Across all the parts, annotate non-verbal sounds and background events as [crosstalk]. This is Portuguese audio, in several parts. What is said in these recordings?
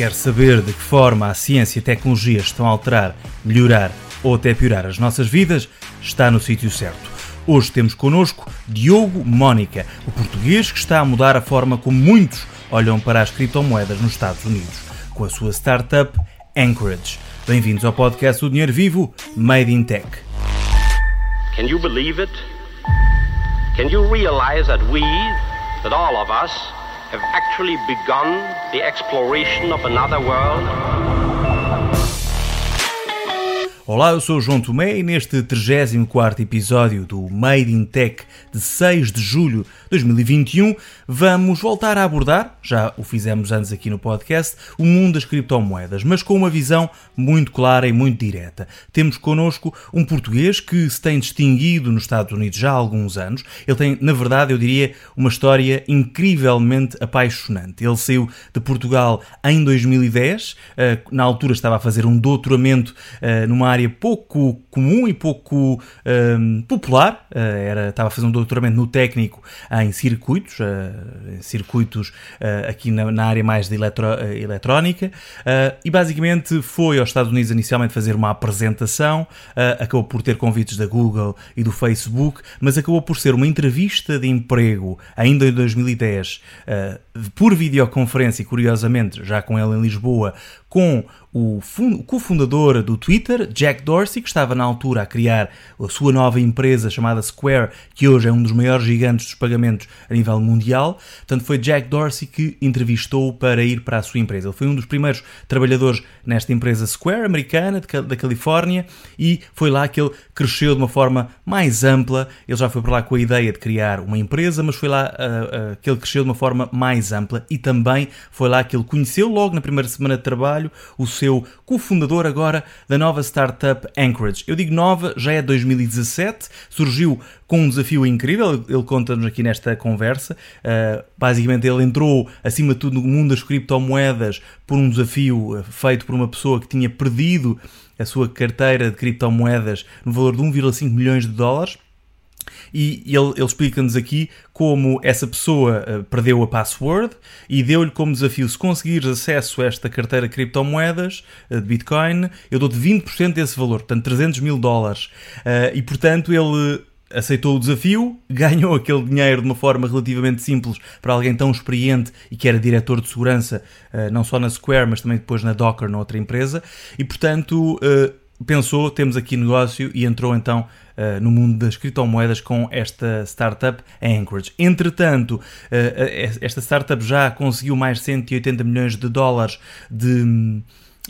Quer saber de que forma a ciência e a tecnologia estão a alterar, melhorar ou até piorar as nossas vidas? Está no sítio certo. Hoje temos connosco Diogo Mónica, o português que está a mudar a forma como muitos olham para as criptomoedas nos Estados Unidos, com a sua startup Anchorage. Bem-vindos ao podcast do Dinheiro Vivo, Made in Tech. Can you believe it? Can you realize that we, that all of us, have actually begun the exploration of another world? Olá, eu sou João Tomé e neste 34 episódio do Made in Tech de 6 de julho de 2021 vamos voltar a abordar, já o fizemos antes aqui no podcast, o mundo das criptomoedas, mas com uma visão muito clara e muito direta. Temos connosco um português que se tem distinguido nos Estados Unidos já há alguns anos. Ele tem, na verdade, eu diria, uma história incrivelmente apaixonante. Ele saiu de Portugal em 2010, eh, na altura estava a fazer um doutoramento eh, numa área pouco comum e pouco um, popular. Uh, era, estava a fazer um doutoramento no técnico em circuitos, uh, circuitos uh, aqui na, na, área mais de eletro, eletrónica, e basicamente foi aos Estados Unidos inicialmente fazer uma apresentação, acabou por ter convites da Google e do Facebook, mas acabou por ser uma entrevista de emprego ainda em 2010 por videoconferência, curiosamente, já com ele em Lisboa, com o cofundador do Twitter, Jack Dorsey, que estava na altura a criar a sua nova empresa chamada Square, que hoje é um dos maiores gigantes dos pagamentos a nível mundial. Portanto, foi Jack Dorsey que entrevistou para ir para a sua empresa. Ele foi um dos primeiros trabalhadores nesta empresa Square americana, da Califórnia, e foi lá que ele cresceu de uma forma mais ampla. Ele já foi para lá com a ideia de criar uma empresa, mas foi lá uh, uh, que ele cresceu de uma forma mais ampla e também foi lá que ele conheceu, logo na primeira semana de trabalho, o seu cofundador agora da nova startup Anchorage. Eu digo nova, já é 2017, surgiu com um desafio incrível, ele conta-nos aqui nesta conversa. Uh, basicamente, ele entrou, acima de tudo, no mundo das criptomoedas por um desafio uh, feito por uma pessoa que tinha perdido a sua carteira de criptomoedas no valor de 1,5 milhões de dólares e ele, ele explica-nos aqui como essa pessoa uh, perdeu a password e deu-lhe como desafio: se conseguires acesso a esta carteira de criptomoedas uh, de Bitcoin, eu dou-te 20% desse valor, portanto 300 mil dólares. Uh, e portanto ele aceitou o desafio, [laughs] ganhou aquele dinheiro de uma forma relativamente simples para alguém tão experiente e que era diretor de segurança, não só na Square, mas também depois na Docker, na outra empresa, e portanto pensou, temos aqui negócio e entrou então uh, no mundo das criptomoedas com esta startup Anchorage. Entretanto, uh, esta startup já conseguiu mais de 180 milhões de dólares de,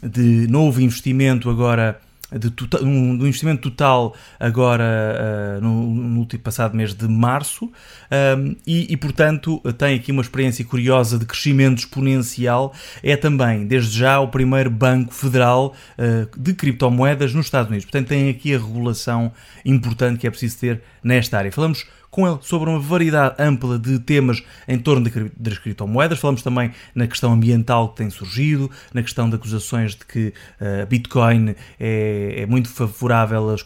de novo investimento agora de, total, um, investimento total agora uh, no, no último passado mês de março um, e, e, portanto tem aqui uma experiência curiosa de crescimento exponencial. É também desde já o primeiro banco federal uh, de criptomoedas nos Estados Unidos. Portanto tem aqui a regulação importante que é preciso ter nesta área. Falamos com ele sobre uma variedade ampla de temas em torno das criptomoedas. Falamos também na questão ambiental que tem surgido, na questão de acusações de que uh, Bitcoin é, é, muito favorável aos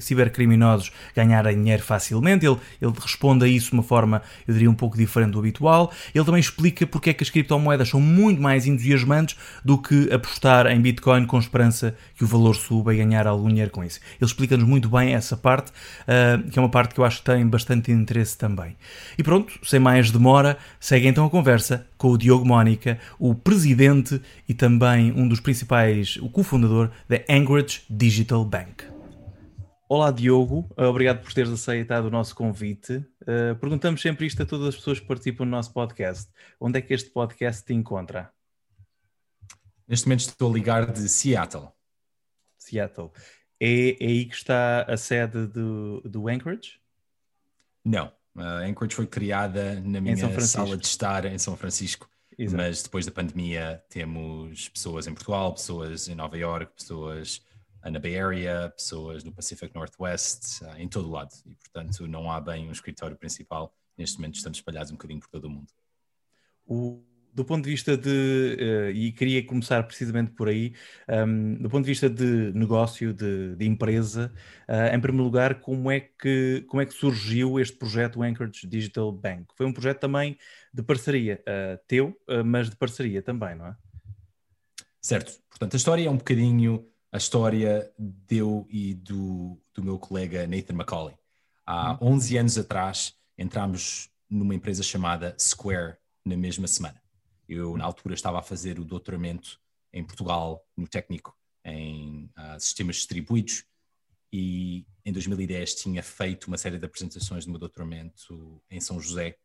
cibercriminosos ganharem dinheiro facilmente. Ele, ele responde a isso de uma forma, eu diria, um pouco diferente do habitual. Ele também explica porque é que as criptomoedas são muito mais entusiasmantes do que apostar em Bitcoin com esperança que o valor suba e ganhar algum dinheiro com isso. Ele explica-nos muito bem essa parte, uh, que é uma parte que eu acho que tem bastante bastante interesse também. E pronto, sem mais demora, segue então a conversa com o Diogo Mónica, o presidente e também um dos principais, o cofundador da Anchorage Digital Bank. Olá Diogo, obrigado por teres aceitado o nosso convite. Uh, perguntamos sempre isto a todas as pessoas que participam no nosso podcast. Onde é que este podcast te encontra? Neste momento estou a ligar de Seattle. Seattle. É, é aí que está a sede do, do Anchorage? Não. A Anchorage foi criada na minha sala de estar em São Francisco. Exato. Mas depois da pandemia temos pessoas em Portugal, pessoas em Nova York, pessoas na Bay Area, pessoas no Pacific Northwest, ah, em todo o lado. E portanto não há bem um escritório principal. Neste momento estamos espalhados um bocadinho por todo o mundo. O do ponto de vista de, uh, e queria começar precisamente por aí, um, ehm, do ponto de vista de negócio, de, de empresa, uh, em primeiro lugar, como é, que, como é que surgiu este projeto Anchorage Digital Bank? Foi um projeto também de parceria uh, teu, mas de parceria também, não é? Certo. Portanto, a história é um bocadinho a história deu e do, do meu colega Nathan McCauley. Há 11 hum. anos atrás, entramos numa empresa chamada Square na mesma semana. Eu, na altura, estava a fazer o doutoramento em Portugal, no técnico, em uh, sistemas distribuídos, e em 2010 tinha feito uma série de apresentações do meu doutoramento em São José.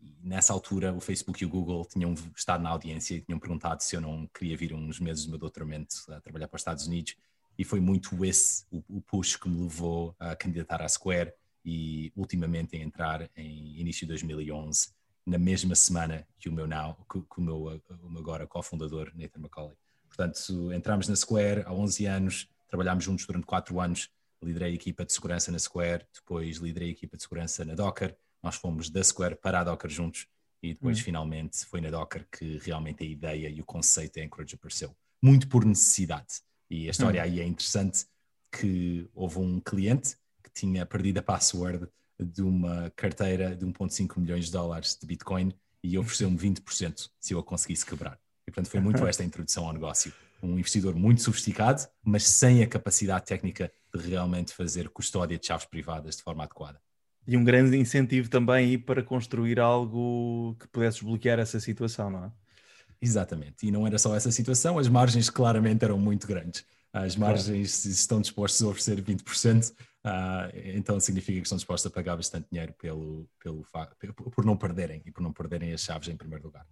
E nessa altura, o Facebook e o Google tinham estado na audiência e tinham perguntado se eu não queria vir uns meses do meu doutoramento a trabalhar para os Estados Unidos. E foi muito esse o, o push que me levou a candidatar à Square e ultimamente a entrar em início de 2011, na mesma semana que o meu now, que, que o, meu, o meu agora cofundador, Nathan McCauley. Portanto, entramos na Square há 11 anos, trabalhámos juntos durante 4 anos, liderei a equipa de segurança na Square, depois liderei a equipa de segurança na Docker, nós fomos da Square para a Docker juntos e depois hum. finalmente foi na Docker que realmente a ideia e o conceito da Anchorage apareceu. Muito por necessidade. E a história hum. aí é interessante que houve um cliente tinha perdido a password de uma carteira de 1,5 milhões de dólares de Bitcoin e ofereceu-me 20% se eu a conseguisse quebrar. E portanto foi muito [laughs] esta introdução ao negócio. Um investidor muito sofisticado, mas sem a capacidade técnica de realmente fazer custódia de chaves privadas de forma adequada. E um grande incentivo também para construir algo que pudesse desbloquear essa situação, não é? Exatamente. E não era só essa situação, as margens claramente eram muito grandes. As margens claro. estão dispostas a oferecer 20%, Uh, então significa que estão dispostos a pagar bastante dinheiro pelo, pelo, por não perderem e por não perderem as chaves em primeiro lugar.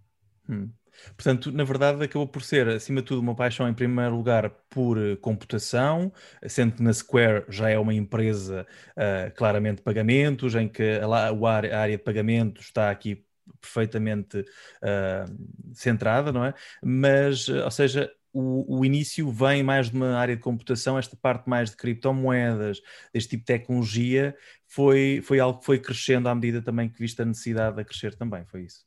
Hum. Portanto, na verdade, acabou por ser, acima de tudo, uma paixão em primeiro lugar por eh, computação, sendo que na Square já é uma empresa uh, claramente de pagamentos, em que a, a, área de pagamentos está aqui perfeitamente uh, centrada, não é? Mas, ou seja, o, o, início vem mais de uma área de computação, esta parte mais de criptomoedas, deste tipo de tecnologia, foi, foi algo que foi crescendo à medida também que viste a necessidade de crescer também, foi isso?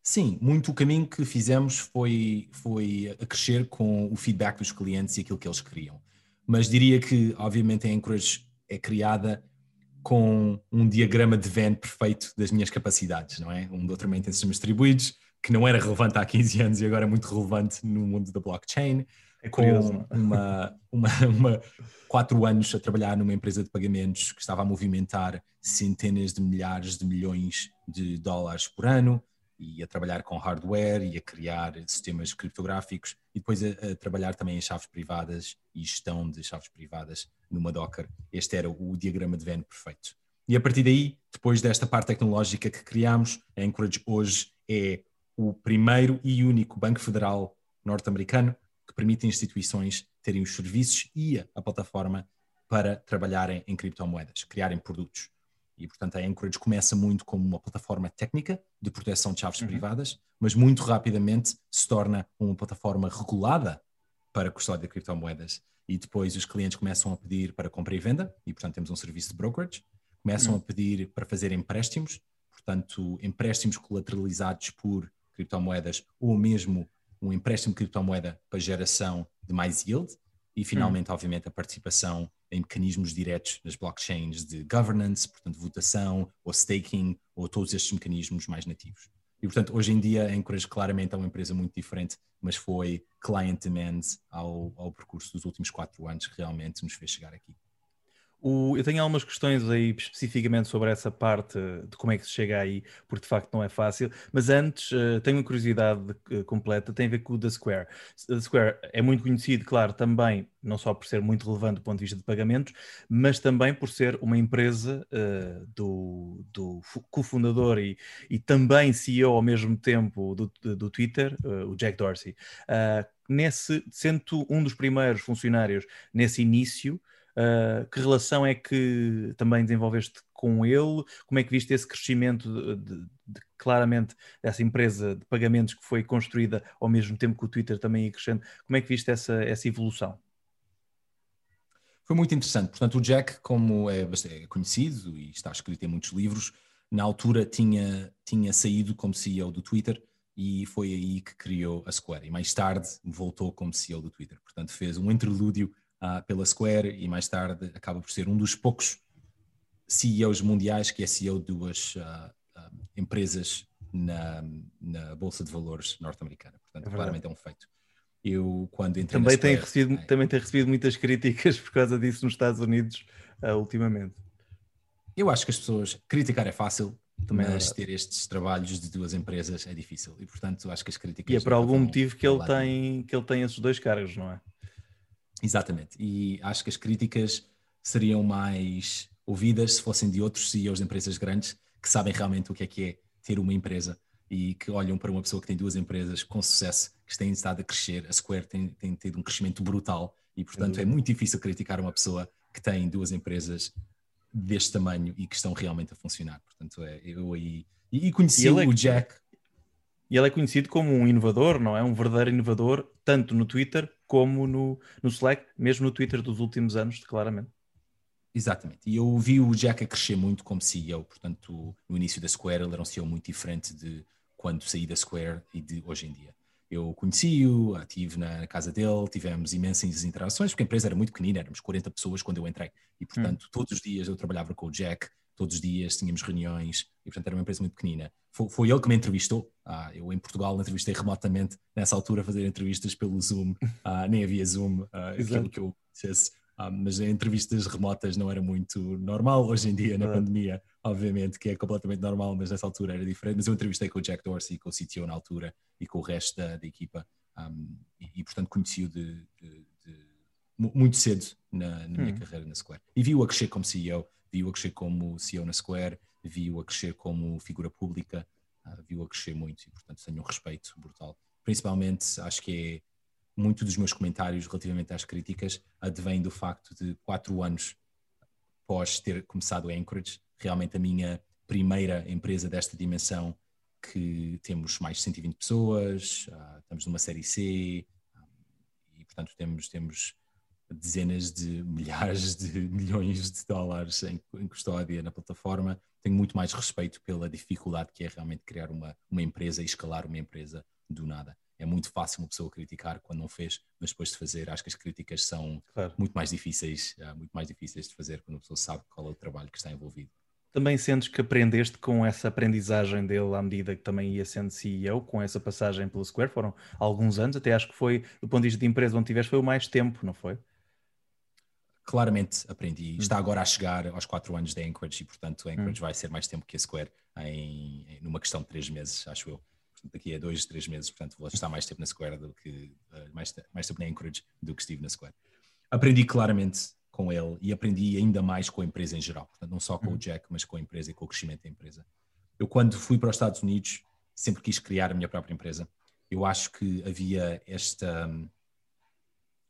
Sim, muito o caminho que fizemos foi, foi a crescer com o feedback dos clientes e aquilo que eles queriam. Mas diria que, obviamente, a Anchorage é criada com um diagrama de Venn perfeito das minhas capacidades, não é? Um doutoramento em sistemas distribuídos, que não era relevante há 15 anos e agora é muito relevante no mundo da blockchain. É curioso, com uma, uma, uma, quatro anos a trabalhar numa empresa de pagamentos que estava a movimentar centenas de milhares de milhões de dólares por ano e a trabalhar com hardware e a criar sistemas criptográficos e depois a, a trabalhar também em chaves privadas e gestão de chaves privadas numa Docker. Este era o diagrama de Venn perfeito. E a partir daí, depois desta parte tecnológica que criámos, a Anchorage hoje é o primeiro e único banco federal norte-americano que permite instituições terem os serviços e a plataforma para trabalharem em criptomoedas, criarem produtos. E, portanto, a Anchorage começa muito como uma plataforma técnica de proteção de chaves uhum. privadas, mas muito rapidamente se torna uma plataforma regulada para custódia de criptomoedas. E depois os clientes começam a pedir para compra e venda, e, portanto, temos um serviço de brokerage. Começam uhum. a pedir para fazer empréstimos, portanto, empréstimos colateralizados por criptomoedas ou mesmo um empréstimo de criptomoeda para geração de mais yield e finalmente, hum. obviamente, a participação em mecanismos diretos nas blockchains de governance, portanto, votação ou staking ou todos estes mecanismos mais nativos. E, portanto, hoje em dia a Encourage claramente é uma empresa muito diferente, mas foi client demand ao, ao percurso dos últimos quatro anos que realmente nos fez chegar aqui. O, eu tenho algumas questões aí especificamente sobre essa parte de como é que se chega aí, porque de facto não é fácil. Mas antes, uh, tenho uma curiosidade uh, completa, tem a ver com o The Square. The Square é muito conhecido, claro, também, não só por ser muito relevante do ponto de vista de pagamentos, mas também por ser uma empresa uh, do, do cofundador e, e também CEO ao mesmo tempo do, do Twitter, o Jack Dorsey. nesse, sendo um dos primeiros funcionários nesse início, Uh, que relação é que também desenvolveste com ele? Como é que viste esse crescimento de, de, de, claramente dessa empresa de pagamentos que foi construída ao mesmo tempo que o Twitter também ia crescendo? Como é que viste essa, essa evolução? Foi muito interessante. Portanto, o Jack, como é, é conhecido e está escrito em muitos livros, na altura tinha, tinha saído como CEO do Twitter e foi aí que criou a Square. E mais tarde voltou como CEO do Twitter. Portanto, fez um interlúdio uh, pela Square e mais tarde acaba por ser um dos poucos CEOs mundiais que é CEO de duas uh, uh, empresas na, na, Bolsa de Valores norte-americana. Portanto, é claramente é um feito. Eu, quando entrei também, tem recebido, é. também tem recebido muitas críticas [laughs] por causa disso nos Estados Unidos uh, ultimamente. Eu acho que as pessoas. Criticar é fácil, também mas ter estes trabalhos de duas empresas é difícil. E, portanto, acho que as críticas. E é por algum motivo que ele, tem, que ele tem esses dois cargos, não é? Exatamente. E acho que as críticas seriam mais ouvidas se fossem de outros CEOs de empresas grandes que sabem realmente o que é que é ter uma empresa e que olham para uma pessoa que tem duas empresas com sucesso, que têm estado a crescer. A Square tem, tem tido um crescimento brutal e, portanto, é muito difícil criticar uma pessoa que tem duas empresas deste tamanho e que estão realmente a funcionar. Portanto, é, eu aí. E, e conheci e o é, Jack. E ele é conhecido como um inovador, não é? Um verdadeiro inovador, tanto no Twitter como no, no Slack, mesmo no Twitter dos últimos anos, claramente. Exatamente. E eu vi o Jack a crescer muito como CEO, portanto, no início da Square ele era um CEO muito diferente de quando saí da Square e de hoje em dia. Eu conheci-o, estive na casa dele, tivemos imensas interações, porque a empresa era muito pequenina, éramos 40 pessoas quando eu entrei. E, portanto, hum. todos os dias eu trabalhava com o Jack, todos os dias tínhamos reuniões, e, portanto, era uma empresa muito pequenina. Foi, foi ele que me entrevistou. Ah, eu, em Portugal, entrevistei remotamente, nessa altura, fazer entrevistas pelo Zoom. Ah, nem havia Zoom, ah, aquilo que eu dissesse ah, mas entrevistas remotas não era muito normal. Hoje em dia, na pandemia, obviamente que é completamente normal, mas nessa altura era diferente. Mas eu entrevistei com o Jack Dorsey, com o CTO na altura e com o resto da, da equipa, um, e, e, portanto conheci-o de, de, de, muito cedo na, na minha hum. carreira na Square. E vi-o a crescer como CEO, vi-o a crescer como CEO na Square, vi-o a crescer como figura pública, uh, vi-o a crescer muito e, portanto, tenho um respeito brutal. Principalmente, acho que é muito dos meus comentários relativamente às críticas advém do facto de quatro anos após ter começado a Anchorage, realmente a minha primeira empresa desta dimensão, que temos mais de 120 pessoas, uh, estamos numa série C, um, e portanto temos, temos dezenas de [laughs] milhares de milhões de dólares em, em, custódia na plataforma. Tenho muito mais respeito pela dificuldade que é realmente criar uma, uma empresa e escalar uma empresa do nada é muito fácil uma pessoa criticar quando não fez, mas depois de fazer, acho que as críticas são claro. muito mais difíceis, uh, muito mais difíceis de fazer quando a pessoa sabe qual é o trabalho que está envolvido. Também sentes que aprendeste com essa aprendizagem dele à medida que também ia sendo CEO, com essa passagem pelo Square? Foram alguns anos, até acho que foi, do ponto de vista de empresa onde tiveste, foi o mais tempo, não foi? Claramente aprendi. Está agora a chegar aos quatro anos da Anchorage e, portanto, a Anchorage hum. vai ser mais tempo que a Square em, em, numa questão de três meses, acho eu daqui a dois, três meses, portanto vou estar mais tempo na Square do que uh, mais, mais tempo na Anchorage do que estive na Square. Aprendi claramente com ele e aprendi ainda mais com a empresa em geral, portanto não só com uhum. o Jack, mas com a empresa e com o crescimento da empresa. Eu quando fui para os Estados Unidos sempre quis criar a minha própria empresa. Eu acho que havia esta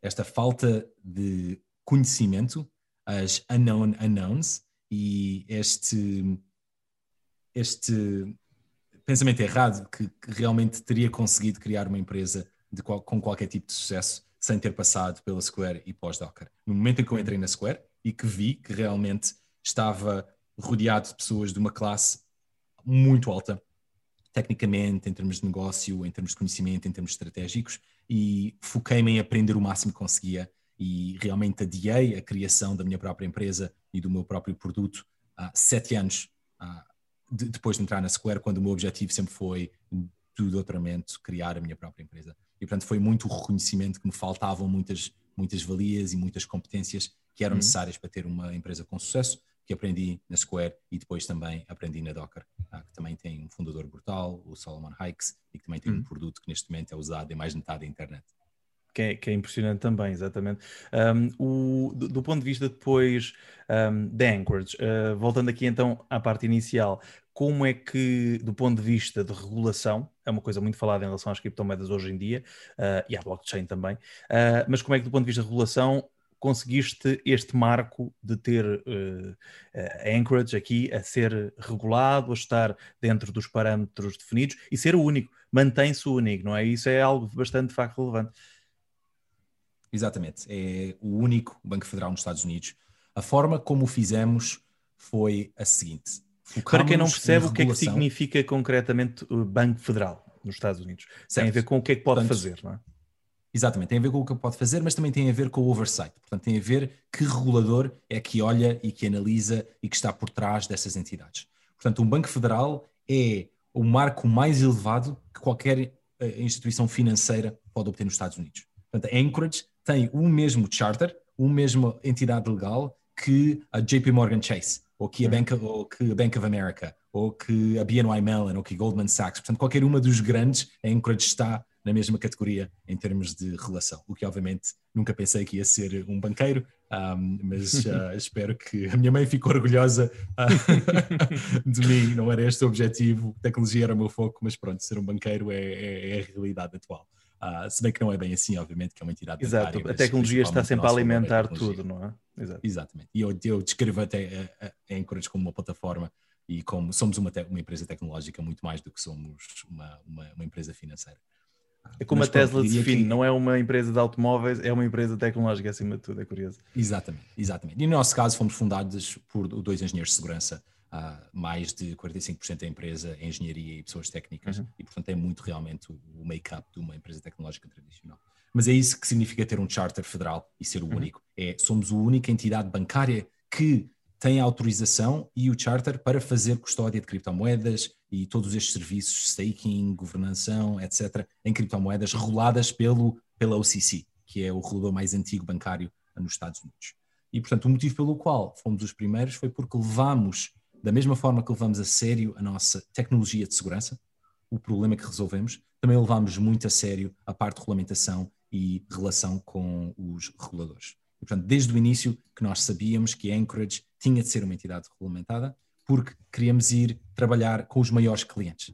esta falta de conhecimento, as unknown unknowns e este este pensamento errado que, que, realmente teria conseguido criar uma empresa qual, com qualquer tipo de sucesso sem ter passado pela Square e pós-Docker. No momento em que eu entrei na Square e que vi que realmente estava rodeado de pessoas de uma classe muito alta, tecnicamente, em termos de negócio, em termos de conhecimento, em termos estratégicos, e foquei-me em aprender o máximo que conseguia e realmente adiei a criação da minha própria empresa e do meu próprio produto há sete anos de, depois de entrar na Square, quando o meu objetivo sempre foi do doutoramento criar a minha própria empresa. E portanto foi muito o reconhecimento que me faltavam muitas, muitas valias e muitas competências que eram uhum. necessárias para ter uma empresa com sucesso, que aprendi na Square e depois também aprendi na Docker, que também tem um fundador brutal, o Solomon Hikes, e que também tem uhum. um produto que neste momento é usado em mais de metade da internet. Que é, que é, impressionante também, exatamente. Um, o, do, do, ponto de vista depois um, da Anchorage, uh, voltando aqui então à parte inicial, como é que, do ponto de vista de regulação, é uma coisa muito falada em relação às criptomoedas hoje em dia, uh, e à blockchain também, uh, mas como é que do ponto de vista de regulação conseguiste este marco de ter a Anchorage aqui a ser regulado, a estar dentro dos parâmetros definidos e ser o único, mantém-se o único, não é? Isso é algo bastante de facto relevante. Exatamente. É o único Banco Federal nos Estados Unidos. A forma como o fizemos foi a seguinte. Para quem não percebe o que é que significa concretamente o Banco Federal nos Estados Unidos. Certo. Tem a ver com o que é que pode Portanto, fazer, não é? Exatamente, tem a ver com o que pode fazer, mas também tem a ver com o oversight. Portanto, tem a ver que regulador é que olha e que analisa e que está por trás dessas entidades. Portanto, um Banco Federal é o marco mais elevado que qualquer eh, instituição financeira pode obter nos Estados Unidos. Portanto, a Anchorage tem o mesmo charter, o mesmo entidade legal que a JP Morgan Chase, ou que a Bank, ou que a Bank of America, ou que a BNY Mellon, ou que a Goldman Sachs. Portanto, qualquer uma dos grandes, a Anchorage está na mesma categoria em termos de relação, o que obviamente nunca pensei que ia ser um banqueiro, um, mas uh, [laughs] espero que a minha mãe ficou orgulhosa uh, [laughs] de mim, não era este o objetivo, tecnologia era o meu foco, mas pronto, ser um banqueiro é, é, é a realidade atual. Uh, se bem que não é bem assim, obviamente, que é uma entidade Exato, a tecnologia está sempre a alimentar a tudo, não é? Exato. Exatamente. E eu, eu descrevo até a, a Anchorage como uma plataforma e como somos uma, uma empresa tecnológica muito mais do que somos uma, uma, uma empresa financeira. É como Mas, a Tesla pronto, define, que... não é uma empresa de automóveis, é uma empresa tecnológica acima de tudo, é curioso. Exatamente, exatamente. E no nosso caso fomos fundados por dois engenheiros de segurança, uh, mais de 45% da empresa é engenharia e pessoas técnicas, uhum. e portanto é muito realmente o make-up de uma empresa tecnológica tradicional. Mas é isso que significa ter um charter federal e ser o uhum. único. É, somos a única entidade bancária que tem a autorização e o charter para fazer custódia de criptomoedas e todos estes serviços, staking, governação, etc., em criptomoedas reguladas pelo, pela OCC, que é o regulador mais antigo bancário nos Estados Unidos. E, portanto, o motivo pelo qual fomos os primeiros foi porque levamos, da mesma forma que levamos a sério a nossa tecnologia de segurança, o problema que resolvemos, também levamos muito a sério a parte de regulamentação e relação com os reguladores. E, portanto, desde o início que nós sabíamos que Anchorage tinha de ser uma entidade regulamentada, porque queríamos ir trabalhar com os maiores clientes.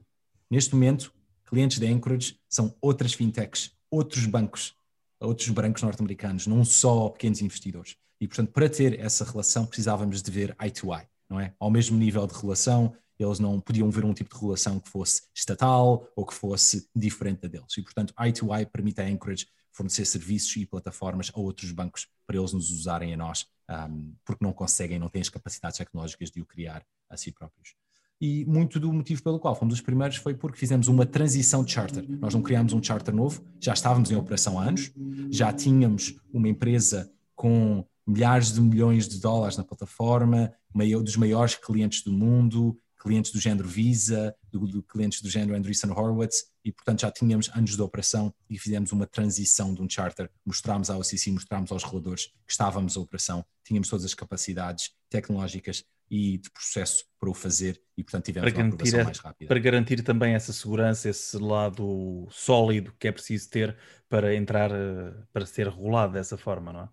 Neste momento, clientes da Anchorage são outras fintechs, outros bancos, outros bancos norte-americanos, não só pequenos investidores. E, portanto, para ter essa relação, precisávamos de ver eye to eye, não é? Ao mesmo nível de relação, eles não podiam ver um tipo de regulação que fosse estatal ou que fosse diferente da deles. E, portanto, eye to eye permite a Anchorage fornecer serviços e plataformas a outros bancos para eles nos usarem a nós, um, porque não conseguem, não têm as capacidades tecnológicas de o criar a si próprios. E muito do motivo pelo qual fomos os primeiros foi porque fizemos uma transição de charter. Nós não criámos um charter novo, já estávamos em operação há anos, já tínhamos uma empresa com milhares de milhões de dólares na plataforma, meio dos maiores clientes do mundo, clientes do género Visa, do, do clientes do género Andreessen Horowitz, e portanto já tínhamos anos de operação e fizemos uma transição de um charter, mostramos à OCC, mostramos aos reguladores que estávamos a operação, tínhamos todas as capacidades tecnológicas e de processo para o fazer e portanto tivemos para uma aprovação mais rápida. Para garantir também essa segurança, esse lado sólido que é preciso ter para entrar, eh, para ser regulado dessa forma, não é?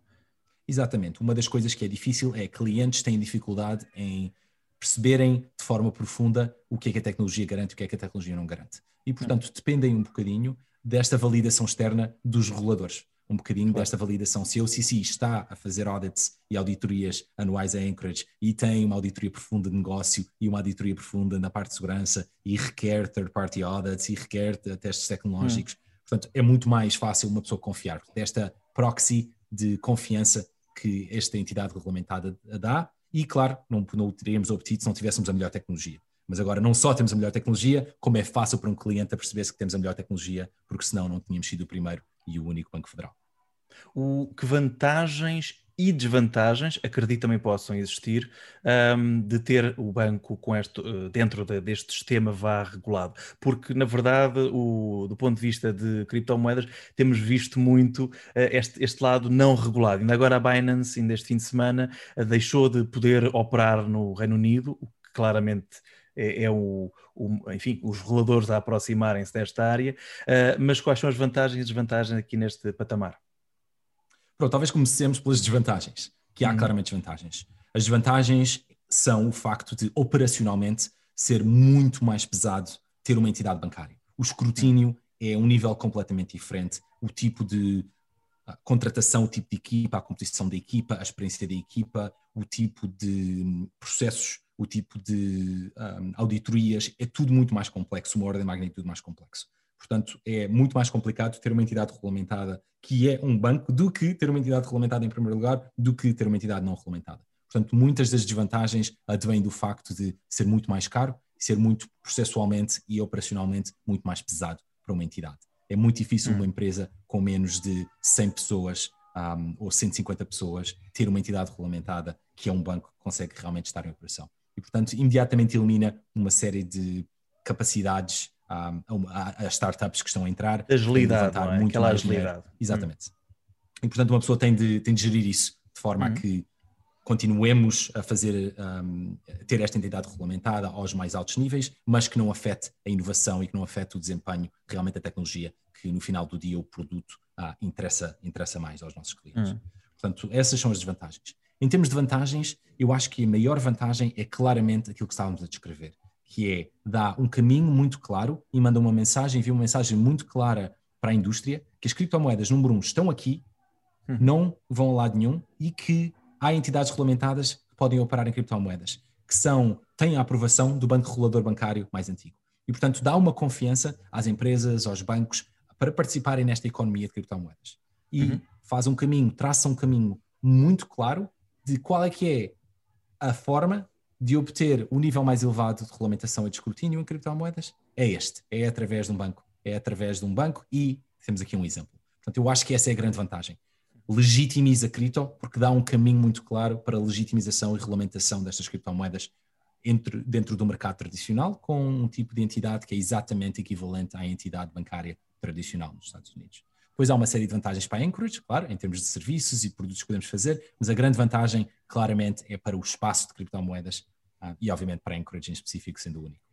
Exatamente. Uma das coisas que é difícil é clientes têm dificuldade em perceberem de forma profunda o que é que a tecnologia garante e o que é que a tecnologia não garante. E, portanto, dependem um bocadinho desta validação externa dos reguladores. Um bocadinho desta validação. Se a OCC está a fazer audits e auditorias anuais a Anchorage e tem uma auditoria profunda de negócio e uma auditoria profunda na parte de segurança e requer third-party audits e requer testes tecnológicos, hum. portanto, é muito mais fácil uma pessoa confiar. Desta proxy de confiança que esta entidade regulamentada dá e, claro, não, não teríamos obtido se não tivéssemos a melhor tecnologia. Mas agora não só temos a melhor tecnologia, como é fácil para um cliente perceber-se que temos a melhor tecnologia, porque senão não tínhamos sido o primeiro e o único Banco Federal. O, que vantagens e desvantagens, acredito também possam existir, um, de ter o banco com este, uh, dentro de, deste sistema vá regulado. Porque, na verdade, o, do ponto de vista de criptomoedas, temos visto muito uh, este, este, lado não regulado. Ainda agora a Binance, ainda este fim de semana, uh, deixou de poder operar no Reino Unido, o que claramente é, é o, o, enfim, os reguladores a aproximarem-se desta área. mas quais são as vantagens e desvantagens aqui neste patamar? Pronto, talvez comecemos pelas desvantagens, que há uhum. claramente desvantagens. As desvantagens são o facto de, operacionalmente, ser muito mais pesado ter uma entidade bancária. O escrutínio é um nível completamente diferente. O tipo de ah, contratação, o tipo de equipa, a composição da equipa, a experiência da equipa, o tipo de hum, processos, o tipo de um, auditorias, é tudo muito mais complexo, uma ordem de magnitude mais complexo. Portanto, é muito mais complicado ter uma entidade regulamentada que é um banco do que ter uma entidade regulamentada em primeiro lugar, do que ter uma entidade não regulamentada. Portanto, muitas das desvantagens advêm do facto de ser muito mais caro e ser muito processualmente e operacionalmente muito mais pesado para uma entidade. É muito difícil hum. uma empresa com menos de 100 pessoas um, ou 150 pessoas ter uma entidade regulamentada que é um banco que consegue realmente estar em operação. E, portanto, imediatamente elimina uma série de capacidades as startups que estão a entrar. Agilidade, não é? muito Aquela agilidade. Hum. Exatamente. Hum. E portanto uma pessoa tem de, tem de gerir isso de forma hum. a que continuemos a fazer um, ter esta entidade regulamentada aos mais altos níveis, mas que não afete a inovação e que não afete o desempenho realmente da tecnologia, que no final do dia o produto ah, interessa, interessa mais aos nossos clientes. Hum. Portanto, essas são as desvantagens. Em termos de vantagens, eu acho que a maior vantagem é claramente aquilo que estávamos a descrever, que é dá um caminho muito claro e manda uma mensagem, envia uma mensagem muito clara para a indústria que as criptomoedas, número um, estão aqui, hum. não vão a lado nenhum e que há entidades regulamentadas que podem operar em criptomoedas, que são, têm a aprovação do Banco Regulador Bancário mais antigo. E, portanto, dá uma confiança às empresas, aos bancos, para participarem nesta economia de criptomoedas. E uhum. faz um caminho, traça um caminho muito claro de qual é que é a forma de obter o nível mais elevado de regulamentação e de escrutínio em criptomoedas. É este, é através de um banco. É através de um banco e temos aqui um exemplo. Portanto, eu acho que essa é a grande vantagem legitimiza cripto, porque dá um caminho muito claro para a legitimização e regulamentação destas criptomoedas entre, dentro do mercado tradicional, com um tipo de entidade que é exatamente equivalente à entidade bancária tradicional nos Estados Unidos. Depois há uma série de vantagens para a Anchorage, claro, em termos de serviços e produtos que podemos fazer, mas a grande vantagem, claramente, é para o espaço de criptomoedas ah, e, obviamente, para a Anchorage em específico, sendo único.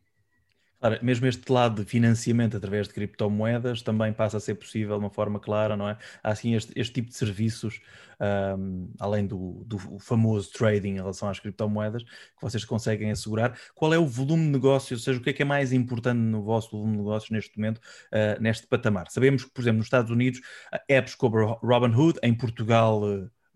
Claro, mesmo este lado de financiamento através de criptomoedas também passa a ser possível de uma forma clara, não é? Há assim este, este tipo de serviços, um, além do, do, famoso trading em relação às criptomoedas, que vocês conseguem assegurar. Qual é o volume de negócios, ou seja, o que é que é mais importante no vosso volume de negócios neste momento, uh, neste patamar? Sabemos que, por exemplo, nos Estados Unidos, apps como Robinhood, em Portugal.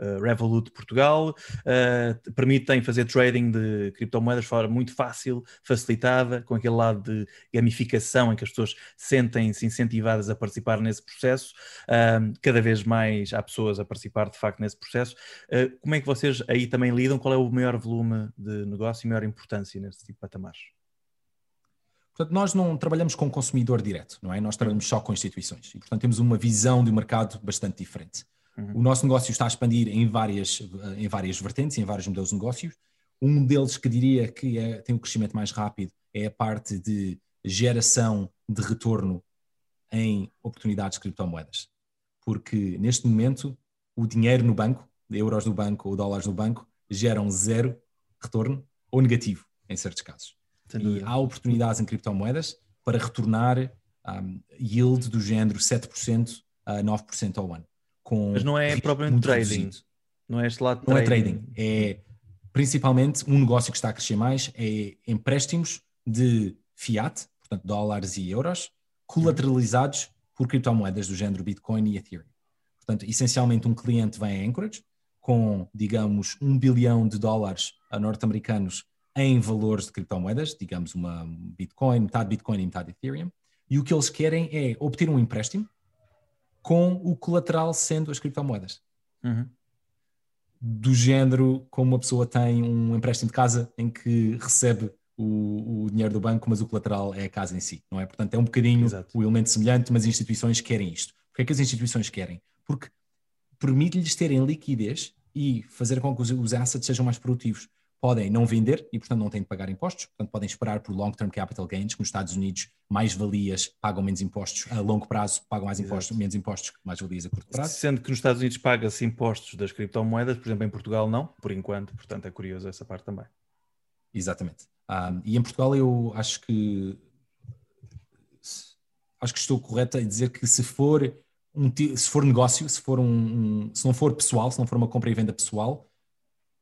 Uh, Revolut Portugal, uh, permitem fazer trading de criptomoedas de forma muito fácil, facilitada, com aquele lado de gamificação em que as pessoas sentem-se incentivadas a participar nesse processo. Cada vez mais há pessoas a participar de facto nesse processo. como é que vocês aí também lidam? Qual é o maior volume de negócio e maior importância nesse tipo de patamares? Portanto, nós não trabalhamos com o consumidor direto, não é? Nós trabalhamos só com instituições e, portanto, temos uma visão de mercado bastante diferente. Uhum. O nosso negócio está a expandir em várias, em várias vertentes, em vários modelos de negócios. Um deles que diria que é, tem o um crescimento mais rápido é a parte de geração de retorno em oportunidades de criptomoedas. Porque neste momento o dinheiro no banco, euros no banco ou dólares no banco, geram zero retorno ou negativo em certos casos. E há oportunidades em criptomoedas para retornar um, yield do género 7% a 9% ao ano com. Mas não é propriamente trading. Reduzido. Não é este lado Não trading. é trading. É principalmente um negócio que está a crescer mais é empréstimos de fiat, portanto dólares e euros, colateralizados por criptomoedas do género Bitcoin e Ethereum. Portanto, essencialmente um cliente vem a Anchorage com, digamos, um bilhão de dólares norte-americanos em valores de criptomoedas, digamos uma Bitcoin, metade Bitcoin e metade Ethereum, e o que eles querem é obter um empréstimo com o colateral sendo as criptomoedas. Uhum. Do género como uma pessoa tem um empréstimo de casa em que recebe o, o, dinheiro do banco, mas o colateral é a casa em si, não é? Portanto, é um bocadinho Exato. o elemento semelhante, mas as instituições querem isto. Porquê é que as instituições querem? Porque permite-lhes terem liquidez e fazer com que os, os assets sejam mais produtivos podem não vender e, portanto, não têm de pagar impostos, portanto, podem esperar por long-term capital gains, que nos Estados Unidos mais valias pagam menos impostos a longo prazo, pagam mais impostos, menos impostos que mais valias a curto prazo. Sendo que nos Estados Unidos paga-se impostos das criptomoedas, por exemplo, em Portugal não, por enquanto, portanto, é curioso essa parte também. Exatamente. Um, e em Portugal eu acho que acho que estou correto em dizer que se for um, se for negócio, se for um, um se não for pessoal, se não for uma compra e venda pessoal,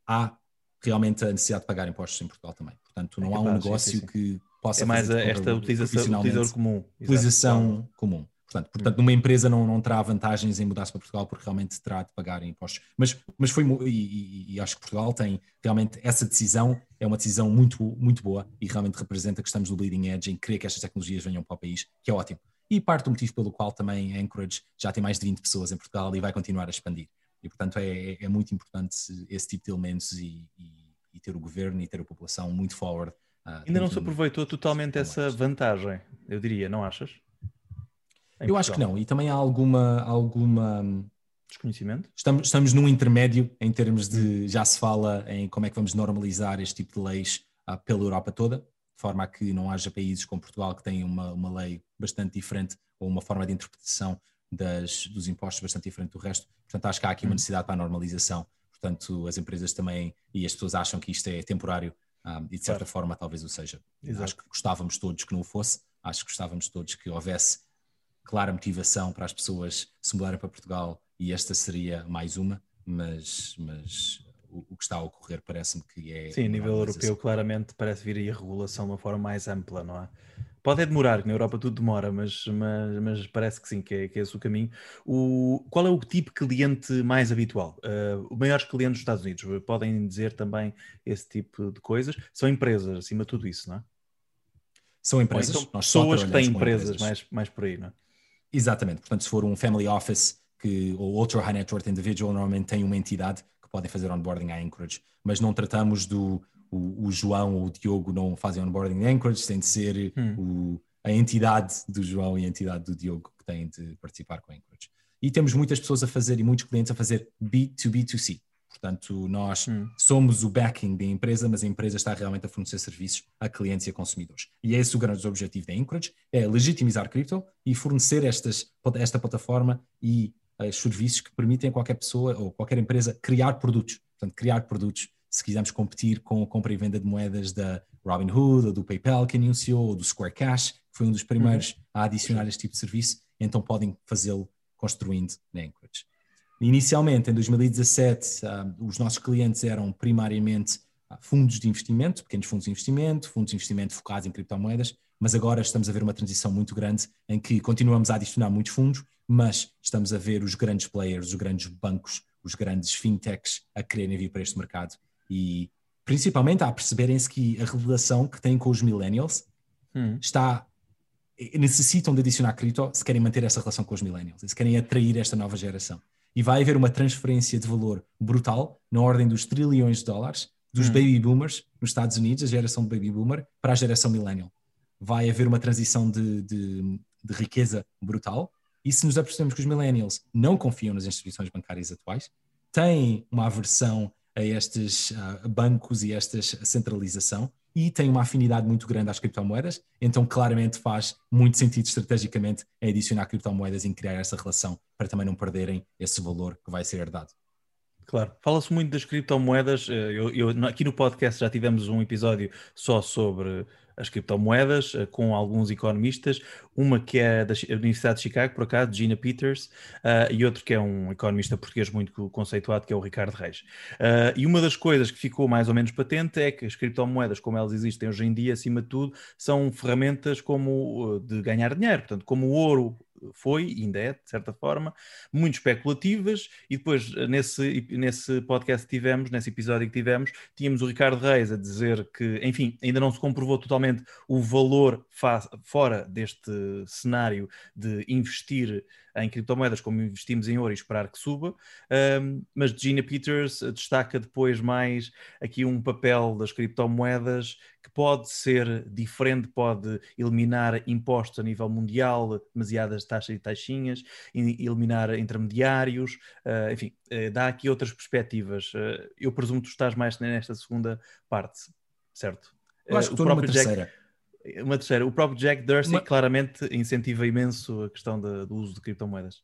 há realmente a necessidade de pagar impostos em Portugal também. Portanto, não é há um negócio sim, sim. que possa É mais esta utilização utilizador comum. Utilização Exato. comum. Portanto, portanto hum. numa empresa não, não terá vantagens em mudar-se para Portugal porque realmente terá de pagar impostos. Mas, mas foi, e, e, e, acho que Portugal tem realmente essa decisão, é uma decisão muito, muito boa e realmente representa que estamos no bleeding edge em querer que estas tecnologias venham para o país, que é ótimo. E parte do motivo pelo qual também a Anchorage já tem mais de 20 pessoas em Portugal e vai continuar a expandir. E, portanto, é, é, é muito importante esse tipo de elementos e, e, e, ter o governo e ter a população muito forward. Uh, Ainda não se aproveitou totalmente essa vantagem, eu diria, não achas? Em eu acho que não, e também há alguma. alguma Desconhecimento? Estamos, estamos num intermédio em termos de. Já se fala em como é que vamos normalizar este tipo de leis uh, pela Europa toda. de forma a que não haja países como Portugal que têm uma, uma lei bastante diferente ou uma forma de interpretação das, dos impostos bastante diferente do resto. Portanto, acho que há aqui uma hum. necessidade para a normalização. Portanto, as empresas também e as pessoas acham que isto é temporário um, e de certa claro. forma talvez o seja. Exato. Acho que gostávamos todos que não o fosse, acho que gostávamos todos que houvesse clara motivação para as pessoas se mudarem para Portugal e esta seria mais uma, mas, mas o, o que está a ocorrer parece-me que é. Sim, a nível europeu, claramente parece vir aí a regulação de uma forma mais ampla, não é? Pode é demorar, que na Europa tudo demora, mas, mas, mas parece que sim, que é, que é esse o caminho. O, qual é o tipo de cliente mais habitual? Uh, os maiores clientes dos Estados Unidos podem dizer também esse tipo de coisas? São empresas, acima de tudo isso, não é? São empresas. Então, pessoas que têm empresas, empresas, Mais, mais por aí, não é? Exatamente. Portanto, se for um family office que, ou outro high net worth individual, normalmente tem uma entidade que podem fazer onboarding à Anchorage, mas não tratamos do o, o João ou o Diogo não fazem onboarding à Anchorage, tem de ser hum. o, a entidade do João e a entidade do Diogo que têm de participar com a Anchorage. E temos muitas pessoas a fazer e muitos clientes a fazer B2B2C. Portanto, nós hum. somos o backing da empresa, mas a empresa está realmente a fornecer serviços a clientes e a consumidores. E é esse o grande objetivo da Anchorage, é legitimizar cripto e fornecer estas, esta plataforma e uh, serviços que permitem a qualquer pessoa ou qualquer empresa criar produtos. Portanto, criar produtos, se quisermos competir com a compra e venda de moedas da Robinhood, ou do PayPal que anunciou, ou do Square Cash, que foi um dos primeiros uhum. a adicionar este tipo de serviço, então podem fazê-lo construindo na Anchorage. Inicialmente, em 2017, uh, ah, os nossos clientes eram primariamente uh, fundos de investimento, pequenos fundos de investimento, fundos de investimento focados em criptomoedas, mas agora estamos a ver uma transição muito grande em que continuamos a adicionar muitos fundos, mas estamos a ver os grandes players, os grandes bancos, os grandes fintechs a quererem vir para este mercado e principalmente a perceberem-se que a revelação que têm com os millennials hum. está necessitam de adicionar cripto se querem manter essa relação com os millennials, se querem atrair esta nova geração e vai haver uma transferência de valor brutal, na ordem dos trilhões de dólares, dos hum. baby boomers nos Estados Unidos, a geração de baby boomer, para a geração millennial. Vai haver uma transição de, de, de riqueza brutal. E se nos apercebemos que os millennials não confiam nas instituições bancárias atuais, têm uma aversão a estes uh, bancos e esta centralização, e tem uma afinidade muito grande às criptomoedas, então claramente faz muito sentido estrategicamente adicionar criptomoedas e criar essa relação para também não perderem esse valor que vai ser herdado. Claro, fala-se muito das criptomoedas. Eh, eu, eu, aqui no podcast já tivemos um episódio só sobre as criptomoedas eh, com alguns economistas, uma que é da Universidade de Chicago, por acaso, Gina Peters, uh, e outro que é um economista português muito conceituado, que é o Ricardo Reis. Uh, e uma das coisas que ficou mais ou menos patente é que as criptomoedas, como elas existem hoje em dia, acima de tudo, são ferramentas como de ganhar dinheiro, portanto, como o ouro foi, ainda é, de certa forma, muito especulativas, e depois nesse, nesse podcast que tivemos, nesse episódio que tivemos, tínhamos o Ricardo Reis a dizer que, enfim, ainda não se comprovou totalmente o valor fora deste cenário de investir em criptomoedas como investimos em ouro e esperar que suba, um, mas Gina Peters destaca depois mais aqui um papel das criptomoedas que pode ser diferente, pode eliminar impostos a nível mundial, demasiadas taxas e taxinhas, eliminar intermediários, uh, enfim, uh, dá aqui outras perspectivas. Uh, eu presumo que tu estás mais nesta segunda parte, certo? Eu acho que estou numa terceira. Jack, uma terceira. O próprio Jack Dorsey uma... claramente incentiva imenso a questão de, do uso de criptomoedas.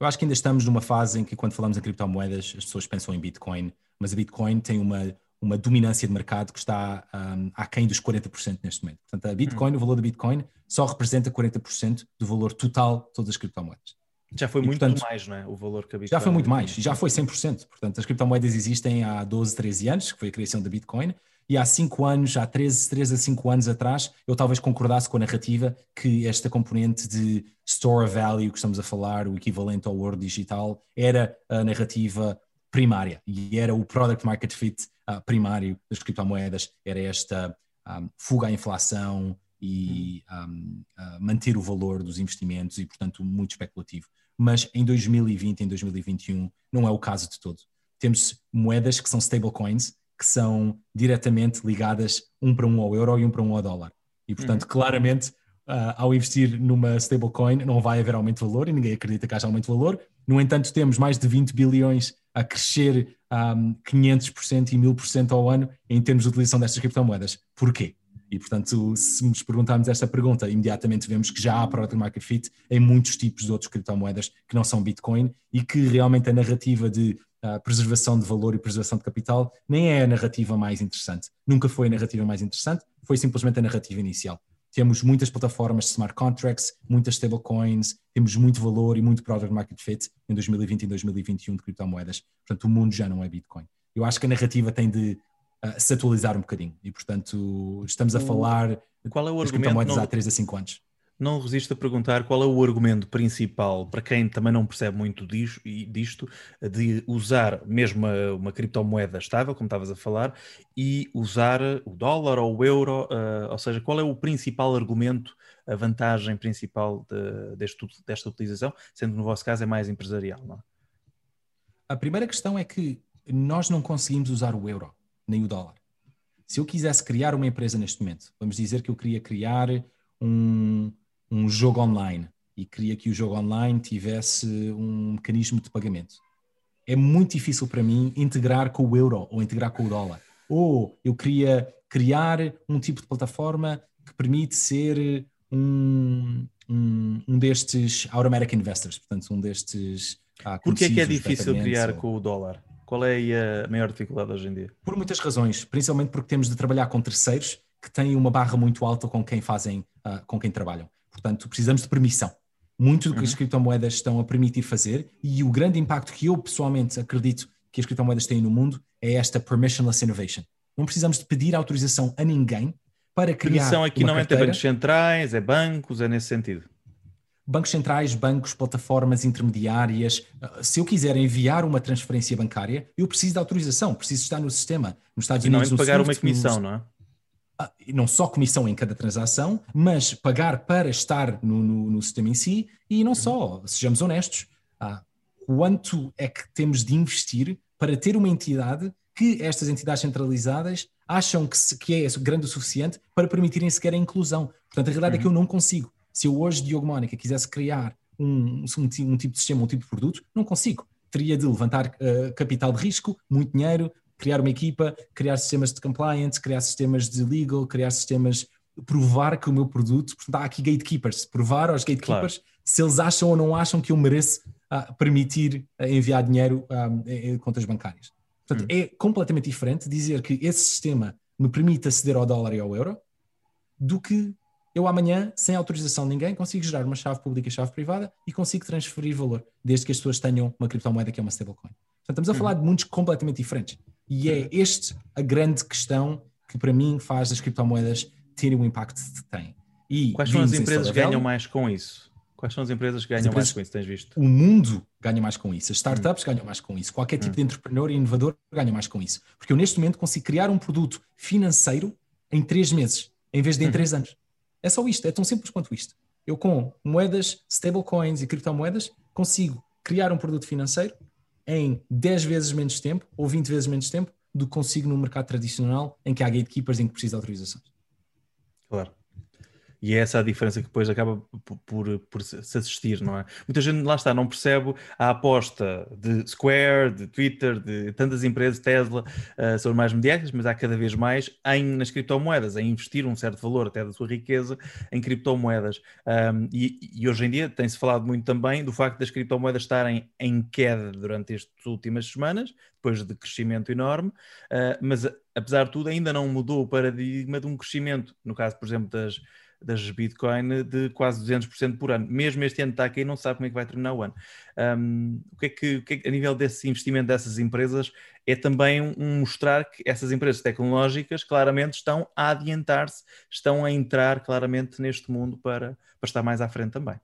Eu acho que ainda estamos numa fase em que, quando falamos em criptomoedas, as pessoas pensam em Bitcoin, mas a Bitcoin tem uma, uma dominância de mercado que está um, aquém dos 40% neste momento. Portanto, a Bitcoin, hum. o valor da Bitcoin, só representa 40% do valor total de todas as criptomoedas. Já foi e, muito portanto, mais, não é? O valor que a Bitcoin. Já foi muito mais, já foi 100%. Portanto, as criptomoedas existem há 12, 13 anos, que foi a criação da Bitcoin, e há cinco anos, há 13, 13 a 5 anos atrás, eu talvez concordasse com a narrativa que esta componente de store value que estamos a falar, o equivalente ao ouro digital, era a narrativa primária e era o product market fit uh, primário das criptomoedas, era esta um, fuga à inflação e um, uh, manter o valor dos investimentos e, portanto, muito especulativo. Mas em 2020, em 2021, não é o caso de todo. Temos moedas que são stablecoins, que são diretamente ligadas um para um ao euro e um para um ao dólar. E, portanto, uhum. claramente, uh, ao investir numa stablecoin, não vai haver aumento de valor e ninguém acredita que haja aumento de valor. No entanto, temos mais de 20 bilhões a crescer um, 500% e 1000% ao ano em termos de utilização destas criptomoedas. Porquê? E, portanto, se nos perguntarmos esta pergunta, imediatamente vemos que já há Product Market Fit em muitos tipos de outros criptomoedas que não são Bitcoin e que realmente a narrativa de uh, preservação de valor e preservação de capital nem é a narrativa mais interessante. Nunca foi a narrativa mais interessante, foi simplesmente a narrativa inicial. Temos muitas plataformas de smart contracts, muitas stablecoins, temos muito valor e muito product market fit em 2020 e 2021 de criptomoedas. Portanto, o mundo já não é Bitcoin. Eu acho que a narrativa tem de uh, se atualizar um bocadinho. E, portanto, estamos a falar qual é o argumento há 3 a 5 anos. Não resisto a perguntar qual é o argumento principal para quem também não percebe muito disto, de usar mesmo uma, uma criptomoeda estável, como estavas a falar, e usar o dólar ou o euro, uh, ou seja, qual é o principal argumento, a vantagem principal de, deste, desta utilização, sendo que no vosso caso é mais empresarial, não é? A primeira questão é que nós não conseguimos usar o euro nem o dólar. Se eu quisesse criar uma empresa neste momento, vamos dizer que eu queria criar um, um jogo online e queria que o jogo online tivesse um mecanismo de pagamento. É muito difícil para mim integrar com o euro ou integrar com o dólar. Ou eu queria criar um tipo de plataforma que permite ser um, um, um destes automatic investors, portanto, um destes. Ah, Porquê é que é difícil criar ou... com o dólar? Qual é a maior dificuldade hoje em dia? Por muitas razões, principalmente porque temos de trabalhar com terceiros que têm uma barra muito alta com quem fazem, uh, com quem trabalham. Portanto, precisamos de permissão. Muito do que uhum. as criptomoedas estão a permitir fazer e o grande impacto que eu pessoalmente acredito que as criptomoedas têm no mundo é esta permissionless innovation. Não precisamos de pedir autorização a ninguém para criar. Permissão aqui não é ter bancos centrais, é bancos, é nesse sentido bancos centrais, bancos, plataformas intermediárias. Ah, se eu quiser enviar uma transferência bancária, eu preciso de autorização, preciso estar no sistema. Nos Estados Unidos, não é pagar uma comissão, não é? Ah, não só comissão em cada transação, mas pagar para estar no, no, no sistema em si e não só, sejamos honestos, ah, quanto é que temos de investir para ter uma entidade que estas entidades centralizadas acham que, se, que é grande o suficiente para permitirem sequer a inclusão. Portanto, a realidade uhum. é que eu não consigo. Se eu hoje, Diogo Mónica, quisesse criar um, um, um, tipo de sistema, um tipo de produto, não consigo. Teria de levantar uh, capital de risco, muito dinheiro, criar uma equipa, criar sistemas de compliance, criar sistemas de legal, criar sistemas, provar que o meu produto, portanto, há aqui gatekeepers, provar aos gatekeepers claro. se eles acham ou não acham que eu mereço uh, permitir uh, enviar dinheiro em contas bancárias. Portanto, hum. é completamente diferente dizer que esse sistema me permite aceder ao dólar e ao euro do que eu amanhã, sem autorização de ninguém, consigo gerar uma chave pública e chave privada e consigo transferir valor, desde que as pessoas tenham uma criptomoeda que é uma stablecoin. Portanto, estamos a uhum. falar de mundos completamente diferentes. E é uhum. este a grande questão que, para mim, faz as criptomoedas terem o impacto que têm. E Quais são as empresas que ganham mais com isso? Quais são as empresas que ganham empresas, mais com isso? Tens visto? O mundo ganha mais com isso. As startups uhum. ganham mais com isso. Qualquer tipo de entrepreneur e inovador ganha mais com isso. Porque eu, neste momento, consigo criar um produto financeiro em três meses, em vez de em três anos. É só isto, é tão simples quanto isto. Eu, com moedas, stablecoins e criptomoedas, consigo criar um produto financeiro em 10 vezes menos tempo ou 20 vezes menos tempo do que consigo no mercado tradicional em que há gatekeepers em que precisa de autorizações. Claro. E é essa a diferença que depois acaba por, por, por, se assistir, não é? Muita gente, lá está, não percebe a aposta de Square, de Twitter, de tantas empresas, Tesla, uh, são mais mediáticas, mas há cada vez mais em, nas criptomoedas, em investir um certo valor até da sua riqueza em criptomoedas. Um, e, e, hoje em dia tem-se falado muito também do facto das criptomoedas estarem em queda durante estas últimas semanas, depois de crescimento enorme, uh, mas apesar de tudo ainda não mudou o paradigma de um crescimento, no caso, por exemplo, das das Bitcoin de quase 200% por ano. Mesmo este ano está aqui e não sabe como é que vai terminar o ano. Um, o, que é que, o que, é que, a nível desse investimento dessas empresas, é também um, mostrar que essas empresas tecnológicas claramente estão a adiantar-se, estão a entrar claramente neste mundo para, para estar mais à frente também.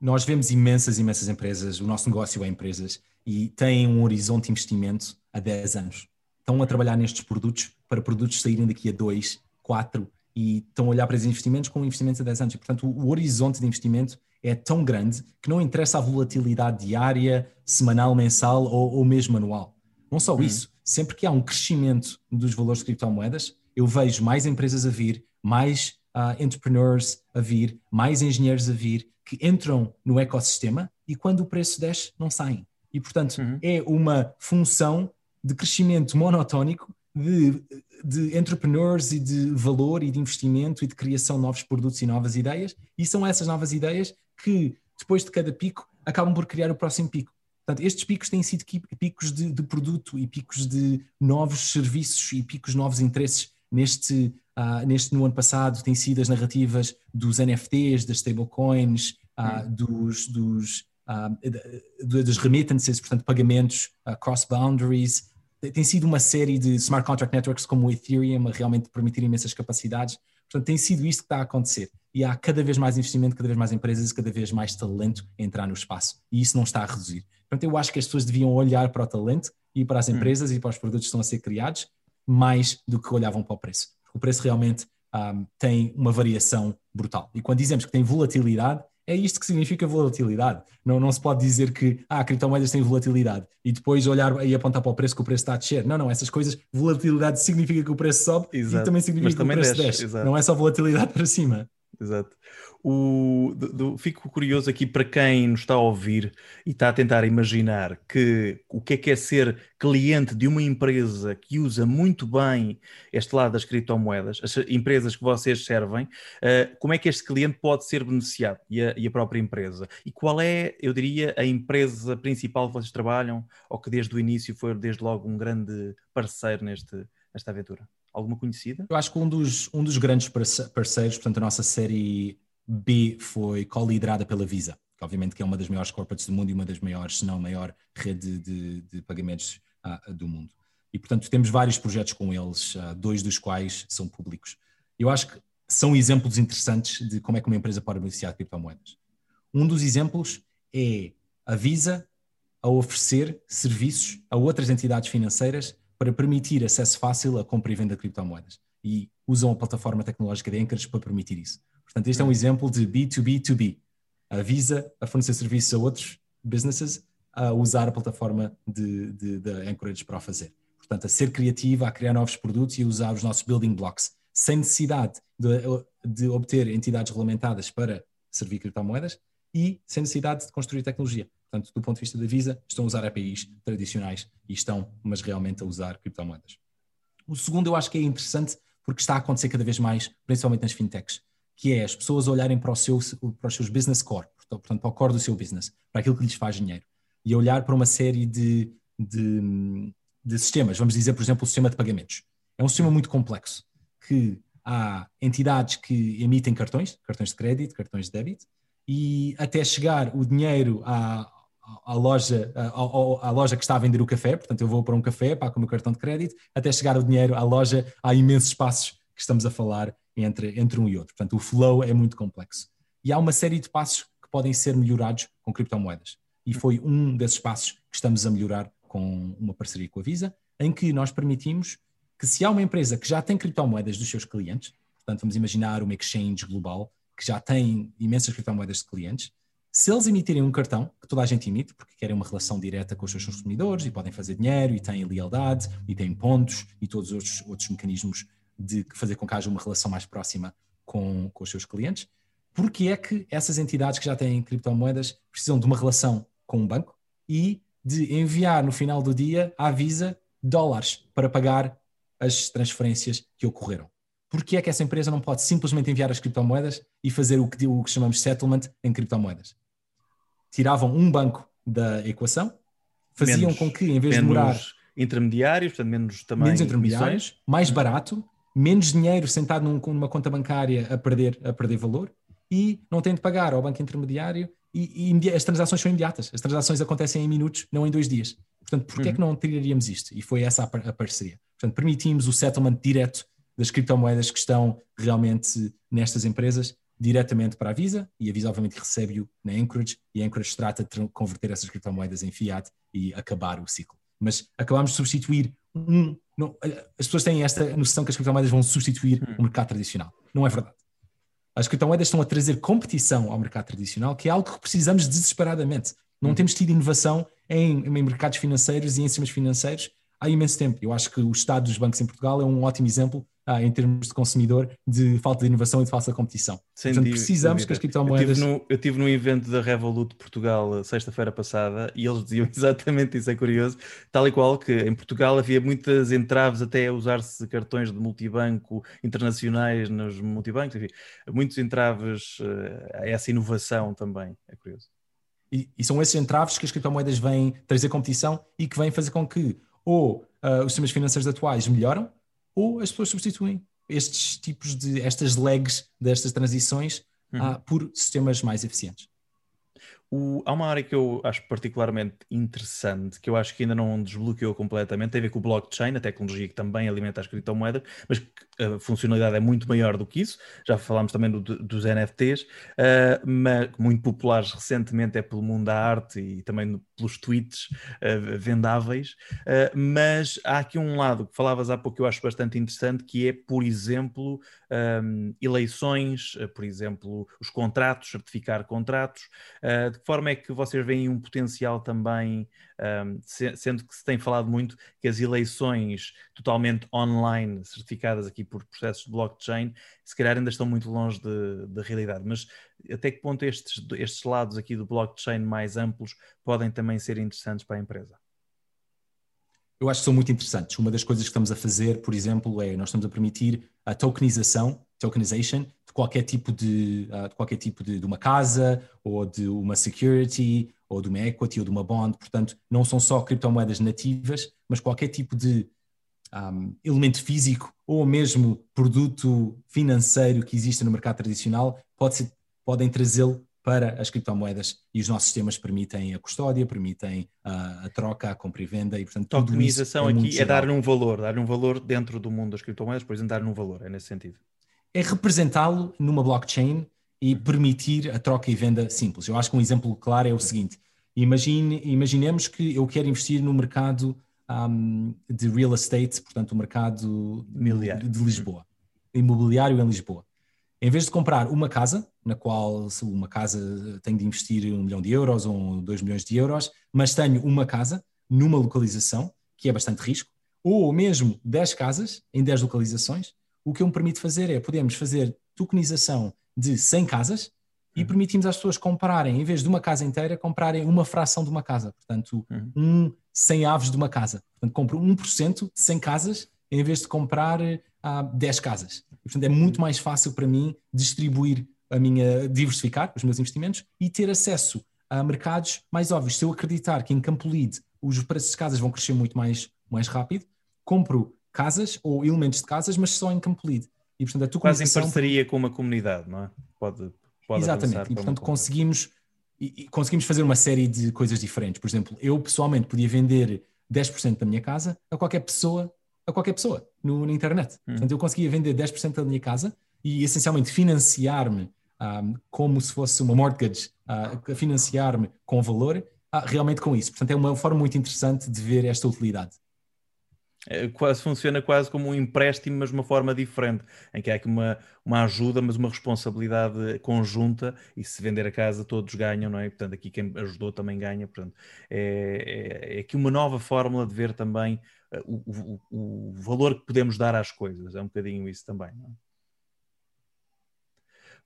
Nós vemos imensas, imensas empresas, o nosso negócio é empresas, e têm um horizonte de investimento a 10 anos. Estão a trabalhar nestes produtos para produtos saírem daqui a 2, 4, e estão a olhar para esses investimentos como investimentos a 10 anos. E, portanto, o, o horizonte de investimento é tão grande que não interessa a volatilidade diária, semanal, mensal ou, ou mesmo anual. Não só hum. isso, sempre que há um crescimento dos valores de criptomoedas, eu vejo mais empresas a vir, mais uh, entrepreneurs a vir, mais engenheiros a vir, que entram no ecossistema e quando o preço desce, não saem. E, portanto, uhum. é uma função de crescimento monotónico de de entrepreneurs e de valor e de investimento e de criação de novos produtos e novas ideias, e são essas novas ideias que, depois de cada pico, acabam por criar o próximo pico. Portanto, estes picos têm sido picos de, de produto e picos de novos serviços e picos de novos interesses. Neste, uh, neste no ano passado, têm sido as narrativas dos NFTs, das stablecoins, uh, dos, dos, uh, das remittances, portanto, pagamentos cross-boundaries, tem sido uma série de smart contract networks como o Ethereum a realmente permitir imensas capacidades. Portanto, tem sido isto que está a acontecer. E há cada vez mais investimento, cada vez mais empresas e cada vez mais talento a entrar no espaço. E isso não está a reduzir. Portanto, eu acho que as pessoas deviam olhar para o talento e para as hum. empresas hum. e para os produtos que estão a ser criados mais do que olhavam para o preço. Porque o preço realmente um, tem uma variação brutal. E quando dizemos que tem volatilidade, é isto que significa volatilidade. Não, não se pode dizer que ah, criptomoedas têm volatilidade e depois olhar e apontar para o preço que o preço está a descer. Não, não, essas coisas, volatilidade significa que o preço sobe Exato. e também significa que também o preço desce. desce. Não é só volatilidade [laughs] para cima. Exato. O, do, do, fico curioso aqui para quem nos está a ouvir e está a tentar imaginar que o que é que é ser cliente de uma empresa que usa muito bem este lado das criptomoedas, as empresas que vocês servem, uh, como é que este cliente pode ser beneficiado e a, e a, própria empresa? E qual é, eu diria, a empresa principal que vocês trabalham ou que desde o início foi desde logo um grande parceiro neste, nesta aventura? Alguma conhecida? Eu acho que um dos, um dos grandes parceiros, portanto, a nossa série B foi co-liderada pela Visa, que obviamente que é uma das maiores corporates do mundo e uma das maiores, se não maior rede de, de pagamentos uh, do mundo. E, portanto, temos vários projetos com eles, uh, dois dos quais são públicos. Eu acho que são exemplos interessantes de como é que uma empresa pode beneficiar de criptomoedas. Um dos exemplos é a Visa a oferecer serviços a outras entidades financeiras para permitir acesso fácil à compra e venda de criptomoedas. E usam a plataforma tecnológica de Anchorage para permitir isso. Portanto, este é um exemplo de B2B2B. A Visa a fornecer serviços a outros businesses a usar a plataforma de, de, de Anchorage para o fazer. Portanto, a ser criativa, a criar novos produtos e a usar os nossos building blocks, sem necessidade de, de obter entidades regulamentadas para servir criptomoedas e sem necessidade de construir tecnologia. Portanto, do ponto de vista da Visa, estão a usar APIs tradicionais e estão, mas realmente a usar criptomoedas. O segundo eu acho que é interessante porque está a acontecer cada vez mais, principalmente nas fintechs, que é as pessoas olharem para, seu, para os seus business core, portanto, para o core do seu business, para aquilo que lhes faz dinheiro, e olhar para uma série de, de, de sistemas. Vamos dizer, por exemplo, o sistema de pagamentos. É um sistema muito complexo, que há entidades que emitem cartões, cartões de crédito, cartões de débito, e até chegar o dinheiro à, à loja, à, à, loja que está a vender o café, portanto eu vou para um café, pago o meu cartão de crédito, até chegar o dinheiro à loja, há imensos passos que estamos a falar entre, entre um e outro. Portanto, o flow é muito complexo. E há uma série de passos que podem ser melhorados com criptomoedas. E foi um desses passos que estamos a melhorar com uma parceria com a Visa, em que nós permitimos que se há uma empresa que já tem criptomoedas dos seus clientes, portanto vamos imaginar uma exchange global que já tem imensas criptomoedas de clientes, se eles emitirem um cartão, que toda a gente emite, porque querem uma relação direta com os seus consumidores e podem fazer dinheiro e têm lealdade e têm pontos e todos os outros, outros mecanismos de fazer com que haja uma relação mais próxima com, com os seus clientes, porque é que essas entidades que já têm criptomoedas precisam de uma relação com um banco e de enviar no final do dia à Visa dólares para pagar as transferências que ocorreram? Porque é que essa empresa não pode simplesmente enviar as criptomoedas e fazer o que, o que chamamos settlement em criptomoedas? tiravam um banco da equação, faziam menos, com que, em vez de demorar. intermediários, portanto, menos também. Menos intermediários, mais barato, menos dinheiro sentado num, numa conta bancária a perder, a perder valor e não tem de pagar ao banco intermediário e, e, as transações são imediatas. As transações acontecem em minutos, não em dois dias. Portanto, porquê uhum. é que uhum. não tiraríamos isto? E foi essa a, a parceria. Portanto, permitimos o settlement direto das criptomoedas que estão realmente nestas empresas diretamente para a Visa e a Visa obviamente recebe-o na Anchorage e a Anchorage trata de converter essas criptomoedas em fiat e acabar o ciclo. Mas acabamos de substituir um. Não, as pessoas têm esta noção que as criptomoedas vão substituir hum. o mercado tradicional. Não é verdade. As criptomoedas estão a trazer competição ao mercado tradicional, que é algo que precisamos desesperadamente. Não hum. temos tido inovação em, em mercados financeiros e em sistemas financeiros há imenso tempo. Eu acho que o estado dos bancos em Portugal é um ótimo exemplo ah, em termos de consumidor, de falta de inovação e de falsa competição. Sem Portanto, precisamos que as criptomoedas. Eu estive no, evento da Revolut Portugal sexta-feira passada e eles diziam [laughs] exatamente isso, é curioso, tal e qual que em Portugal havia muitas entraves até a usar-se cartões de multibanco internacionais nos multibancos, enfim, muitos entraves uh, a essa inovação também, é curioso. E, e, são esses entraves que as criptomoedas vêm trazer competição e que vêm fazer com que ou uh, os sistemas financeiros atuais melhoram ou as pessoas substituem estes tipos de, estas lags destas transições uhum. uh, por sistemas mais eficientes. O, há uma área que eu acho particularmente interessante, que eu acho que ainda não desbloqueou completamente, tem a ver com o blockchain, a tecnologia que também alimenta as criptomoedas, mas a funcionalidade é muito maior do que isso. Já falámos também do, dos NFTs, uh, mas, muito populares recentemente é pelo mundo da arte e também pelos tweets uh, vendáveis. Uh, mas há aqui um lado que falavas há pouco que eu acho bastante interessante, que é, por exemplo, um, eleições, por exemplo, os contratos, certificar contratos de que forma é que vocês veem um potencial também, um, sendo que se tem falado muito que as eleições totalmente online, certificadas aqui por processos de blockchain, se calhar ainda estão muito longe da realidade, mas até que ponto estes, estes lados aqui do blockchain mais amplos podem também ser interessantes para a empresa? Eu acho que são muito interessantes. Uma das coisas que estamos a fazer, por exemplo, é nós estamos a permitir a tokenização, tokenization, qualquer tipo de, uh, de qualquer tipo de, de, uma casa ou de uma security ou de uma equity ou de uma bond. Portanto, não são só criptomoedas nativas, mas qualquer tipo de um, elemento físico ou mesmo produto financeiro que exista no mercado tradicional pode ser, podem trazê-lo para as criptomoedas e os nossos sistemas permitem a custódia, permitem a, a troca, a compra e venda e portanto tudo Tokenização é aqui é dar-lhe um valor, dar-lhe um valor dentro do mundo das criptomoedas, por exemplo, dar-lhe um valor, é nesse sentido. É representá-lo numa blockchain e permitir a troca e venda simples. Eu acho que um exemplo claro é o seguinte: imagine, imaginemos que eu quero investir no mercado um, de real estate, portanto, o mercado de, de Lisboa, imobiliário em Lisboa. Em vez de comprar uma casa, na qual se uma casa tenho de investir um milhão de euros ou dois milhões de euros, mas tenho uma casa numa localização, que é bastante risco, ou mesmo 10 casas em 10 localizações, o que eu me permite fazer é, podemos fazer tokenização de 100 casas e uhum. permitimos às pessoas comprarem, em vez de uma casa inteira, comprarem uma fração de uma casa. Portanto, uhum. um 100 aves de uma casa. Portanto, compro 1% de 100 casas em vez de comprar ah, 10 casas. E, portanto, é muito mais fácil para mim distribuir a minha, diversificar os meus investimentos e ter acesso a mercados mais óbvios. Se eu acreditar que em Campo Lead os preços de casas vão crescer muito mais, mais rápido, compro casas ou elementos de casas, mas só em Campo Lead. E, portanto, a Quase em parceria com uma comunidade, não é? Pode, pode Exatamente. E, portanto, conseguimos, e, e conseguimos fazer uma série de coisas diferentes. Por exemplo, eu pessoalmente podia vender 10% da minha casa a qualquer pessoa, a qualquer pessoa no, na internet. Hum. Portanto, eu conseguia vender 10% da minha casa e essencialmente financiar-me um, ah, como se fosse uma mortgage, uh, financiar-me com valor, uh, realmente com isso. Portanto, é uma forma muito interessante de ver esta utilidade. É, quase funciona quase como um empréstimo, mas uma forma diferente, em que há aqui uma, uma ajuda, mas uma responsabilidade conjunta, e se vender a casa todos ganham, não é? Portanto, aqui quem ajudou também ganha. Portanto, é, é, é aqui uma nova fórmula de ver também uh, o, o, o, valor que podemos dar às coisas, é um bocadinho isso também, não é?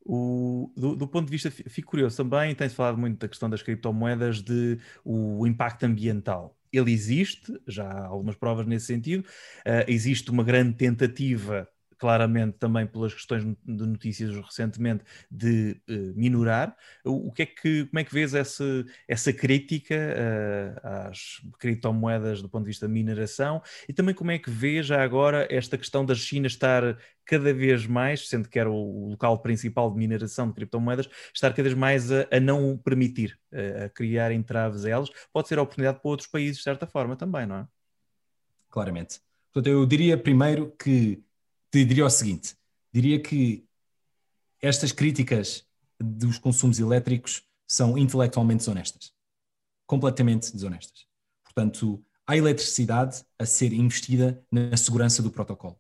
O, do, do, ponto de vista, fico curioso também, tem-se falado muito da questão das criptomoedas, de o impacto ambiental ele existe, já há algumas provas nesse sentido. Uh, existe uma grande tentativa, claramente também pelas questões de notícias recentemente, de uh, minorar. O, que é que, como é que vês essa, essa crítica uh, às criptomoedas do ponto de vista de mineração e também como é que vês já agora esta questão da China estar cada vez mais, sendo que era o local principal de mineração de criptomoedas, estar cada vez mais a, a não permitir, a, a, criar entraves a elas, pode ser a oportunidade para outros países, de certa forma, também, não é? Claramente. Portanto, eu diria primeiro que, diria o seguinte, diria que estas críticas dos consumos elétricos são intelectualmente desonestas. Completamente desonestas. Portanto, há eletricidade a ser investida na segurança do protocolo.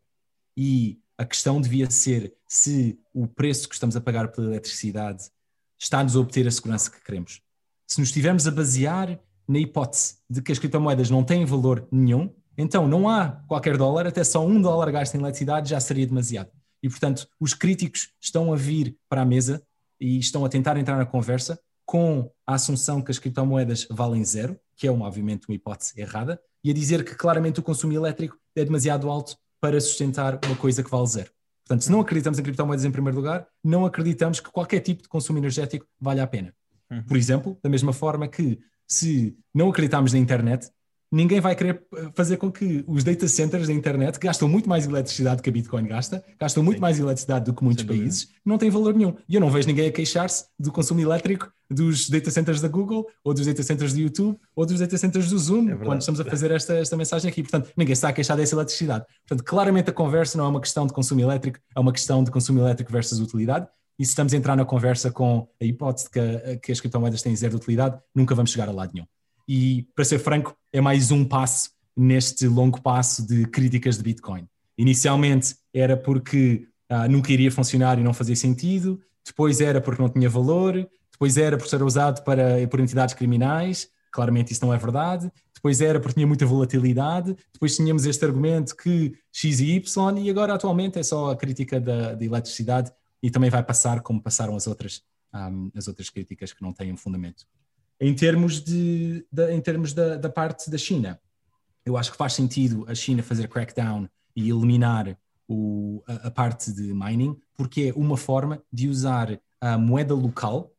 E a questão devia ser se o preço que estamos a pagar pela eletricidade está-nos a obter a segurança que queremos. Se nos estivermos a basear na hipótese de que as criptomoedas não têm valor nenhum, Então não há qualquer dólar, até só um dólar gasto em eletricidade já seria demasiado. E portanto, os críticos estão a vir para a mesa e estão a tentar entrar na conversa com a assunção que as criptomoedas valem zero, que é, obviamente, uma hipótese errada, e a dizer que claramente o consumo elétrico é demasiado alto para sustentar uma coisa que vale zero. Portanto, se não acreditamos em criptomoedas em primeiro lugar, não acreditamos que qualquer tipo de consumo energético vale a pena. Uhum. Por exemplo, da mesma forma que se não acreditarmos na internet, ninguém vai querer eh, fazer com que os data centers da internet, gastam muito mais eletricidade que a Bitcoin gasta, gastam muito Sim. mais eletricidade do que muitos Sem países, dúvida. não têm valor nenhum. E eu não vejo ninguém a queixar-se do consumo elétrico dos data centers da Google, ou dos data centers do YouTube, ou dos data centers do Zoom, é quando estamos a fazer esta, esta mensagem aqui. Portanto, ninguém está a queixar dessa eletricidade. Portanto, claramente a conversa não é uma questão de consumo elétrico, é uma questão de consumo elétrico versus utilidade. E se estamos a entrar na conversa com a hipótese que, que as criptomoedas têm zero de utilidade, nunca vamos chegar a lado nenhum. E, para ser franco, é mais um passo neste longo passo de críticas de Bitcoin. Inicialmente era porque ah, nunca iria funcionar e não fazia sentido, depois era porque não tinha valor, depois era por ser usado para, por entidades criminais, claramente isso não é verdade, depois era porque tinha muita volatilidade, depois tínhamos este argumento que X e Y, e agora atualmente é só a crítica da, da eletricidade e também vai passar como passaram as outras, um, as outras críticas que não têm fundamento. Em termos, de, de em termos da, da parte da China, eu acho que faz sentido a China fazer crackdown e eliminar o, a, a, parte de mining, porque é uma forma de usar a moeda local,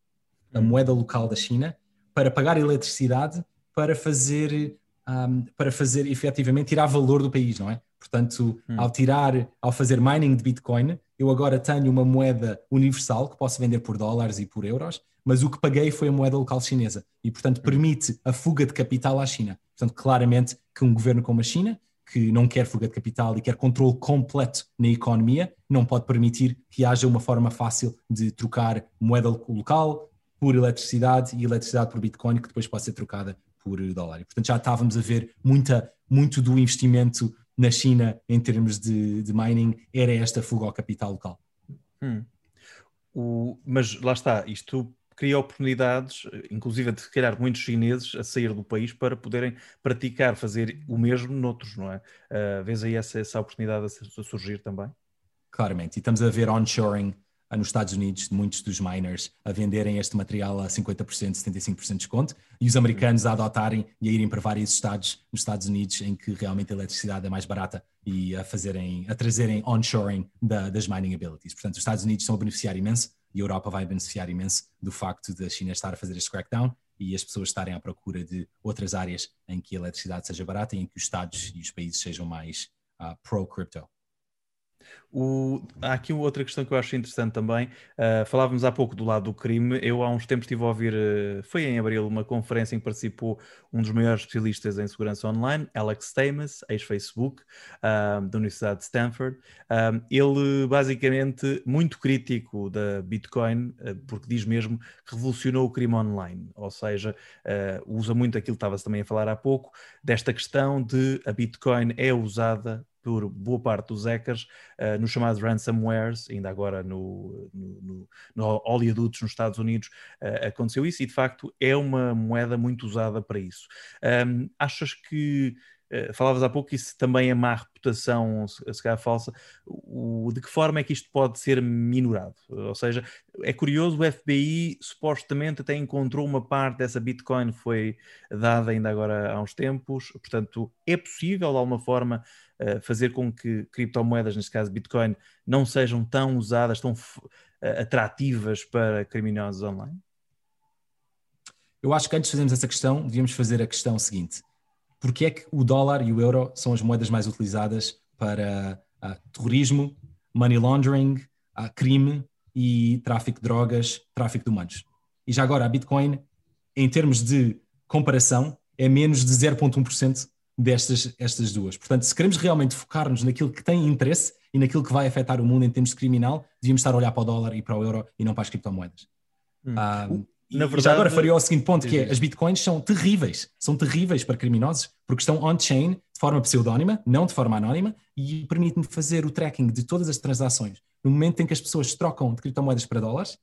a hum. moeda local da China, para pagar eletricidade para fazer, um, para fazer efetivamente tirar valor do país, não é? Portanto, hum. ao tirar, ao fazer mining de Bitcoin, eu agora tenho uma moeda universal que posso vender por dólares e por euros, mas o que paguei foi a moeda local chinesa e, portanto, permite a fuga de capital à China. Portanto, claramente que um governo como a China, que não quer fuga de capital e quer controle completo na economia, não pode permitir que haja uma forma fácil de trocar moeda local por eletricidade e eletricidade por Bitcoin, que depois pode ser trocada por dólar. E, portanto, já estávamos a ver muita, muito do investimento na China em termos de, de mining era esta fuga ao capital local. Hum. O, mas lá está, isto cria oportunidades, inclusive de se calhar muitos chineses a sair do país para poderem praticar, fazer o mesmo noutros, não é? Uh, vês aí essa, essa oportunidade a surgir também? Claramente, e estamos a ver onshoring nos Estados Unidos, muitos dos miners a venderem este material a 50%, 75% de desconto, e os americanos a adotarem e a irem para vários estados nos Estados Unidos em que realmente a eletricidade é mais barata e a fazerem, a trazerem onshoring da, das mining abilities. Portanto, os Estados Unidos estão a beneficiar imenso e a Europa vai beneficiar imenso do facto da China estar a fazer este crackdown e as pessoas estarem à procura de outras áreas em que a eletricidade seja barata e em que os estados e os países sejam mais uh, pro-crypto. O, há aqui outra questão que eu acho interessante também. Uh, falávamos há pouco do lado do crime. Eu há uns tempos estive a ouvir, uh, foi em abril, uma conferência em que participou um dos maiores especialistas em segurança online, Alex Stamos, ex-Facebook, uh, da Universidade de Stanford. ele, basicamente, muito crítico da Bitcoin, porque diz mesmo que revolucionou o crime online. Ou seja, usa muito aquilo que estava-se também a falar há pouco, desta questão de a Bitcoin é usada por boa parte dos hackers uh, nos chamados ransomwares, ainda agora no, no, no, no oleodutos nos Estados Unidos uh, aconteceu isso e de facto é uma moeda muito usada para isso. Um, achas que falavas há pouco que isso também é má reputação, se calhar falsa. O, de que forma é que isto pode ser minorado? Ou seja, é curioso, o FBI supostamente até encontrou uma parte dessa Bitcoin foi dada ainda agora há uns tempos, portanto, é possível de alguma forma fazer com que criptomoedas, neste caso Bitcoin, não sejam tão usadas, tão atrativas para criminosos online? Eu acho que antes de fazermos essa questão, devíamos fazer a questão seguinte: porque é que o dólar e o euro são as moedas mais utilizadas para uh, terrorismo, money laundering, uh, crime e tráfico de drogas, tráfico de humanos? E já agora, a Bitcoin, em termos de comparação, é menos de 0,1% destas estas duas. Portanto, se queremos realmente focar-nos naquilo que tem interesse e naquilo que vai afetar o mundo em termos de criminal, devíamos estar a olhar para o dólar e para o euro e não para as criptomoedas. Hum. Ah, Na verdade, já agora faria o seguinte ponto, que é, as bitcoins são terríveis, são terríveis para criminosos, porque estão on-chain de forma pseudónima, não de forma anónima, e permite-me fazer o tracking de todas as transações. No momento em que as pessoas trocam de criptomoedas para dólares,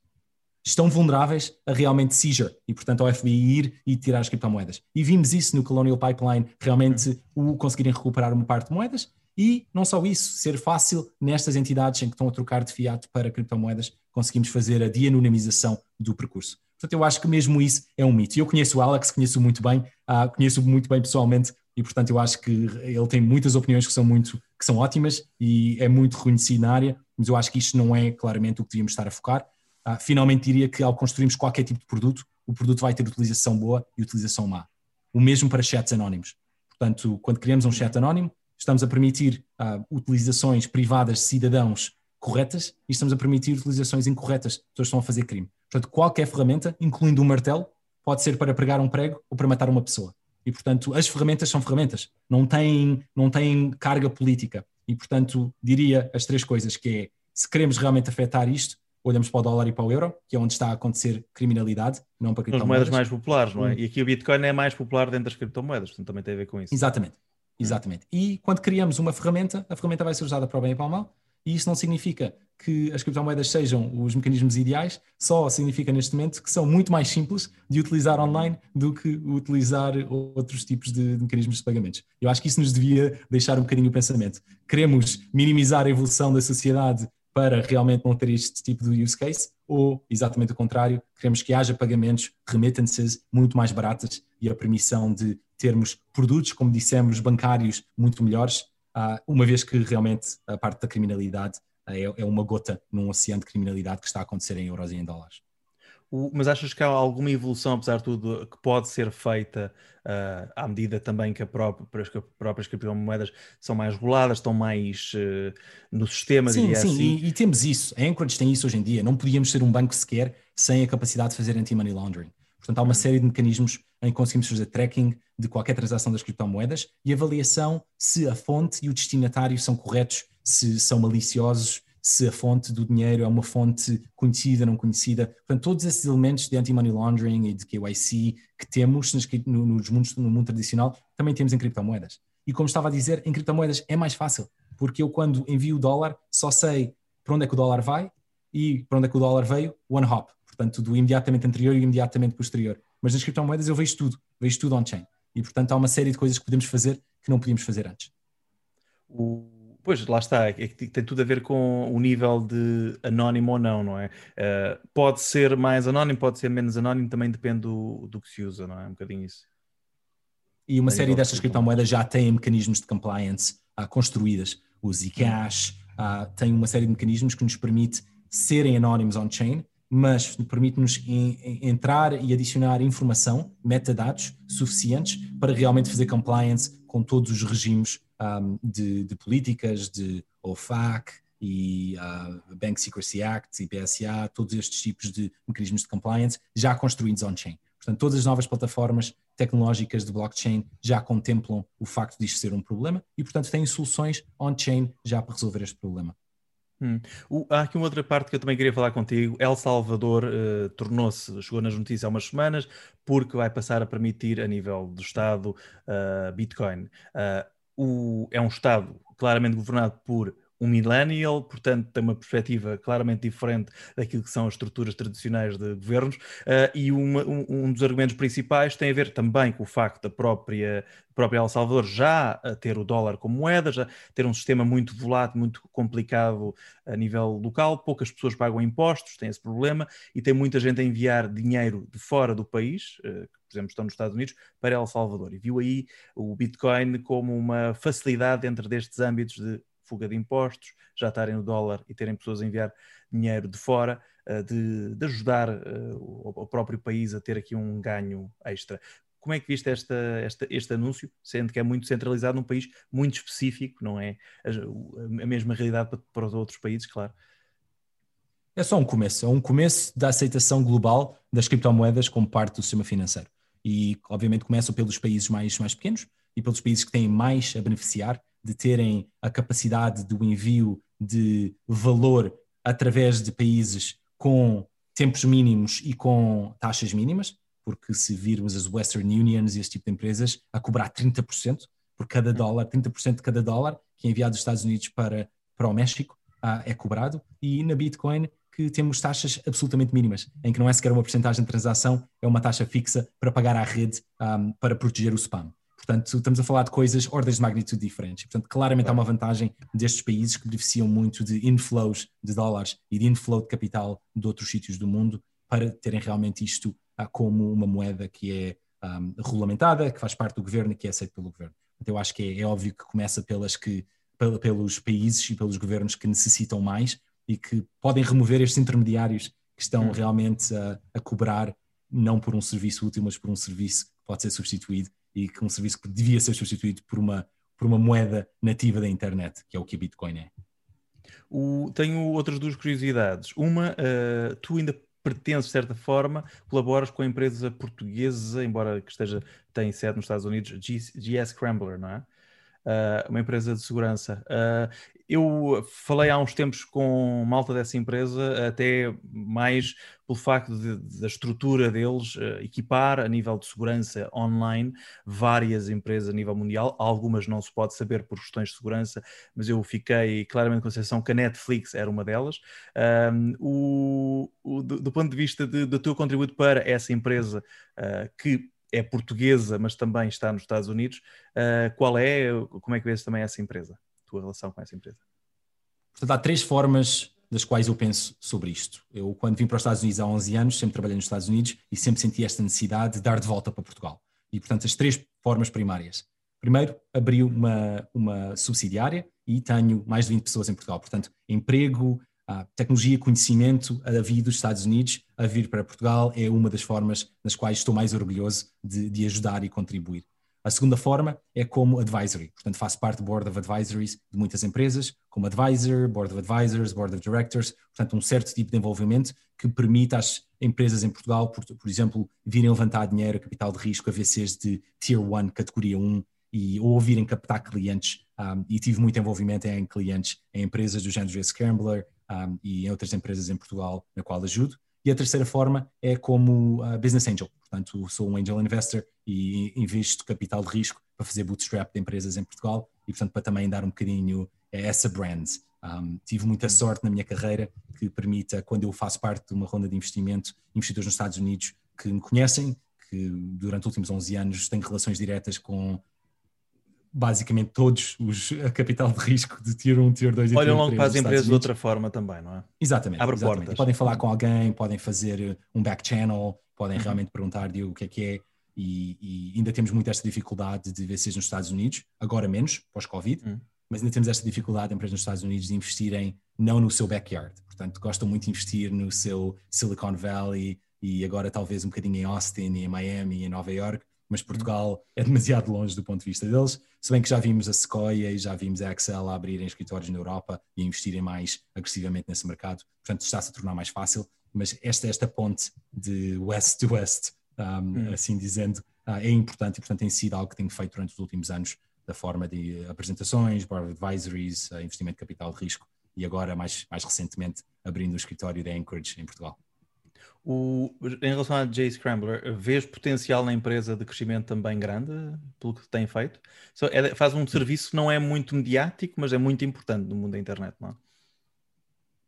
estão vulneráveis a realmente seizure e, portanto, ao FBI ir e tirar as criptomoedas. E vimos isso no Colonial Pipeline, realmente o conseguirem recuperar uma parte de moedas e não só isso, ser fácil nestas entidades em que estão a trocar de fiat para criptomoedas, conseguimos fazer a de-anonimização do percurso. Portanto, eu acho que mesmo isso é um mito. Eu conheço o Alex, conheço muito bem, uh, conheço muito bem pessoalmente e, portanto, eu acho que ele tem muitas opiniões que são muito que são ótimas e é muito reconhecido na área, mas eu acho que isto não é claramente o que devíamos estar a focar. Uh, finalmente diria que ao construirmos qualquer tipo de produto, o produto vai ter utilização boa e utilização má. O mesmo para chats anónimos. Portanto, quando criamos um chat anónimo, estamos a permitir uh, utilizações privadas de cidadãos corretas e estamos a permitir utilizações incorretas, pessoas estão a fazer crime. Portanto, qualquer ferramenta, incluindo um martelo, pode ser para pregar um prego ou para matar uma pessoa. E, portanto, as ferramentas são ferramentas, não têm, não têm carga política. E, portanto, diria as três coisas, que é, se queremos realmente afetar isto, olhamos para o dólar e para o euro, que é onde está a acontecer criminalidade, não para criptomoedas. As moedas mais populares, não é? Hum. E aqui o Bitcoin é mais popular dentro das criptomoedas, portanto também tem a ver com isso. Exatamente. Exatamente. E quando criamos uma ferramenta, a ferramenta vai ser usada para o bem e para o mal, e isso não significa que as criptomoedas sejam os mecanismos ideais, só significa neste momento que são muito mais simples de utilizar online do que utilizar outros tipos de, mecanismos de pagamentos. Eu acho que isso nos devia deixar um bocadinho o pensamento. Queremos minimizar a evolução da sociedade para realmente não ter este tipo de use case, ou exatamente o contrário, queremos que haja pagamentos, remittances muito mais baratas e a permissão de termos produtos, como dissemos, bancários muito melhores, uma vez que realmente a parte da criminalidade é, é uma gota num oceano de criminalidade que está a acontecer em euros e em dólares. Mas achas que há alguma evolução, apesar de tudo, que pode ser feita uh, à medida também que, própria, as próprias criptomoedas são mais reguladas, estão mais uh, no sistema, sim, sim, assim? E, e, temos isso. A Anchorage tem isso hoje em dia. Não podíamos ser um banco sequer sem a capacidade de fazer anti-money laundering. Portanto, há uma série de mecanismos em que conseguimos fazer tracking de qualquer transação das criptomoedas e avaliação se a fonte e o destinatário são corretos, se são maliciosos, se a fonte do dinheiro é uma fonte conhecida, não conhecida. Portanto, todos esses elementos de anti-money laundering e de KYC que temos nos mundos, no mundo tradicional, também temos em criptomoedas. E como estava a dizer, em criptomoedas é mais fácil, porque eu quando envio o dólar só sei para onde é que o dólar vai e para onde é que o dólar veio, one hop. Portanto, do imediatamente anterior e imediatamente posterior. Mas nas criptomoedas eu vejo tudo, vejo tudo on-chain. E portanto há uma série de coisas que podemos fazer que não podíamos fazer antes. O Pois, lá está, é que tem tudo a ver com o nível de anónimo ou não, não é? Uh, pode ser mais anónimo, pode ser menos anónimo, também depende do, do que se usa, não é? Um bocadinho isso. E uma série destas criptomoedas já têm mecanismos de compliance uh, construídas. O Zcash tem uma série de mecanismos que nos permite serem anónimos on-chain, mas permite-nos entrar e adicionar informação, metadados suficientes para realmente fazer compliance com todos os regimes um, de, de, políticas, de OFAC e uh, Bank Secrecy Act BSA, todos estes tipos de mecanismos de compliance já construídos on-chain. Portanto, todas as novas plataformas tecnológicas de blockchain já contemplam o facto de isto ser um problema e, portanto, têm soluções on-chain já para resolver este problema. Hum. O, há aqui uma outra parte que eu também queria falar contigo. El Salvador uh, tornou-se, chegou nas notícias há umas semanas, porque vai passar a permitir, a nível do Estado, uh, Bitcoin. Uh, o, é um Estado claramente governado por um millennial, portanto tem uma perspectiva claramente diferente daquilo que são as estruturas tradicionais de governos, uh, e uma, um, um, dos argumentos principais tem a ver também com o facto da própria, própria El Salvador já ter o dólar como moeda, já ter um sistema muito volátil, muito complicado a nível local, poucas pessoas pagam impostos, tem esse problema, e tem muita gente a enviar dinheiro de fora do país, uh, por exemplo, estão nos Estados Unidos, para El Salvador. E viu aí o Bitcoin como uma facilidade dentro destes âmbitos de fuga de impostos, já estarem no dólar e terem pessoas a enviar dinheiro de fora, eh, de, de ajudar eh, o, próprio país a ter aqui um ganho extra. Como é que viste esta, esta, este anúncio, sendo que é muito centralizado num país muito específico, não é a, mesma realidade para, para os outros países, claro? É só um começo, é um começo da aceitação global das criptomoedas como parte do sistema financeiro. E, obviamente, começam pelos países mais, mais pequenos e pelos países que têm mais a beneficiar de terem a capacidade do envio de valor através de países com tempos mínimos e com taxas mínimas, porque se virmos as Western Unions e esse tipo de empresas a cobrar 30% por cada dólar, 30% de cada dólar que é enviado dos Estados Unidos para, para o México, ah, é cobrado, e na Bitcoin que temos taxas absolutamente mínimas, em que não é sequer uma porcentagem de transação, é uma taxa fixa para pagar à rede um, para proteger o spam. Portanto, estamos a falar de coisas, ordens de magnitude diferentes. Portanto, claramente há uma vantagem destes países que beneficiam muito de inflows de dólares e de inflow de capital de outros sítios do mundo para terem realmente isto ah, como uma moeda que é um, regulamentada, que faz parte do governo e que é aceita pelo governo. Então, eu acho que é, é óbvio que começa pelas que, pelos países e pelos governos que necessitam mais e que podem remover estes intermediários que estão hum. realmente a, a cobrar não por um serviço útil, mas por um serviço que pode ser substituído e que um serviço que devia ser substituído por uma, por uma moeda nativa da internet, que é o que a Bitcoin é. O, tenho outras duas curiosidades. Uma, uh, tu ainda pertences, de certa forma, colaboras com a empresa portuguesa, embora que esteja, tem sede nos Estados Unidos, GS Scrambler, não é? Uh, uma empresa de segurança. Uh, eu falei há uns tempos com malta dessa empresa, até mais pelo facto de, da estrutura deles uh, equipar a nível de segurança online várias empresas a nível mundial. Algumas não se pode saber por questões de segurança, mas eu fiquei claramente com a sensação que a Netflix era uma delas. o, o do, do, ponto de vista de, do teu contributo para essa empresa uh, que é portuguesa, mas também está nos Estados Unidos. Uh, qual é, como é que vês também essa empresa, tua relação com essa empresa? Portanto, há três formas das quais eu penso sobre isto. Eu, quando vim para os Estados Unidos há 11 anos, sempre trabalhei nos Estados Unidos e sempre senti esta necessidade de dar de volta para Portugal. E, portanto, as três formas primárias. Primeiro, abri uma, uma subsidiária e tenho mais de 20 pessoas em Portugal. Portanto, emprego, a tecnologia, conhecimento a vir dos Estados Unidos a vir para Portugal é uma das formas nas quais estou mais orgulhoso de, de, ajudar e contribuir. A segunda forma é como advisory, portanto faço parte do Board of Advisories de muitas empresas, como advisor, Board of Advisors, Board of Directors, portanto um certo tipo de envolvimento que permite às empresas em Portugal, por, por exemplo, virem levantar dinheiro, capital de risco, a de Tier 1, categoria 1, e, ou virem captar clientes, um, e tive muito envolvimento em clientes, em empresas do género Scrambler, um, e em outras empresas em Portugal na qual ajudo. E a terceira forma é como uh, business angel, portanto, sou um angel investor e invisto capital de risco para fazer bootstrap de empresas em Portugal e, portanto, para também dar um bocadinho a essa brand. Um, tive muita sorte na minha carreira que permita, quando eu faço parte de uma ronda de investimento, investidores nos Estados Unidos que me conhecem, que durante os últimos 11 anos tenho relações diretas com basicamente todos os a capital de risco de Tier 1, Tier 2 e Olham logo para as empresas de outra forma também, não é? Exatamente. Abre exatamente. portas. podem falar com alguém, podem fazer um back channel, podem uhum. realmente perguntar o que é que é e, e, ainda temos muito esta dificuldade de VCs nos Estados Unidos, agora menos, pós-Covid, uhum. mas ainda temos esta dificuldade de empresas nos Estados Unidos de investirem não no seu backyard, portanto gostam muito de investir no seu Silicon Valley e agora talvez um bocadinho em Austin e em Miami e em Nova York, mas Portugal é demasiado longe do ponto de vista deles, se bem que já vimos a Sequoia e já vimos a Excel a abrirem escritórios na Europa e a investirem mais agressivamente nesse mercado, portanto está-se a tornar mais fácil, mas esta, esta ponte de west to west, um, hum. assim dizendo, uh, é importante e portanto tem sido algo que tenho feito durante os últimos anos da forma de apresentações, board advisories, uh, investimento de capital de risco e agora mais, mais recentemente abrindo o escritório da Anchorage em Portugal. O, em relação à J Scrambler, vês potencial na empresa de crescimento também grande, pelo que tem feito? So, é, faz um serviço que não é muito mediático, mas é muito importante no mundo da internet, não é?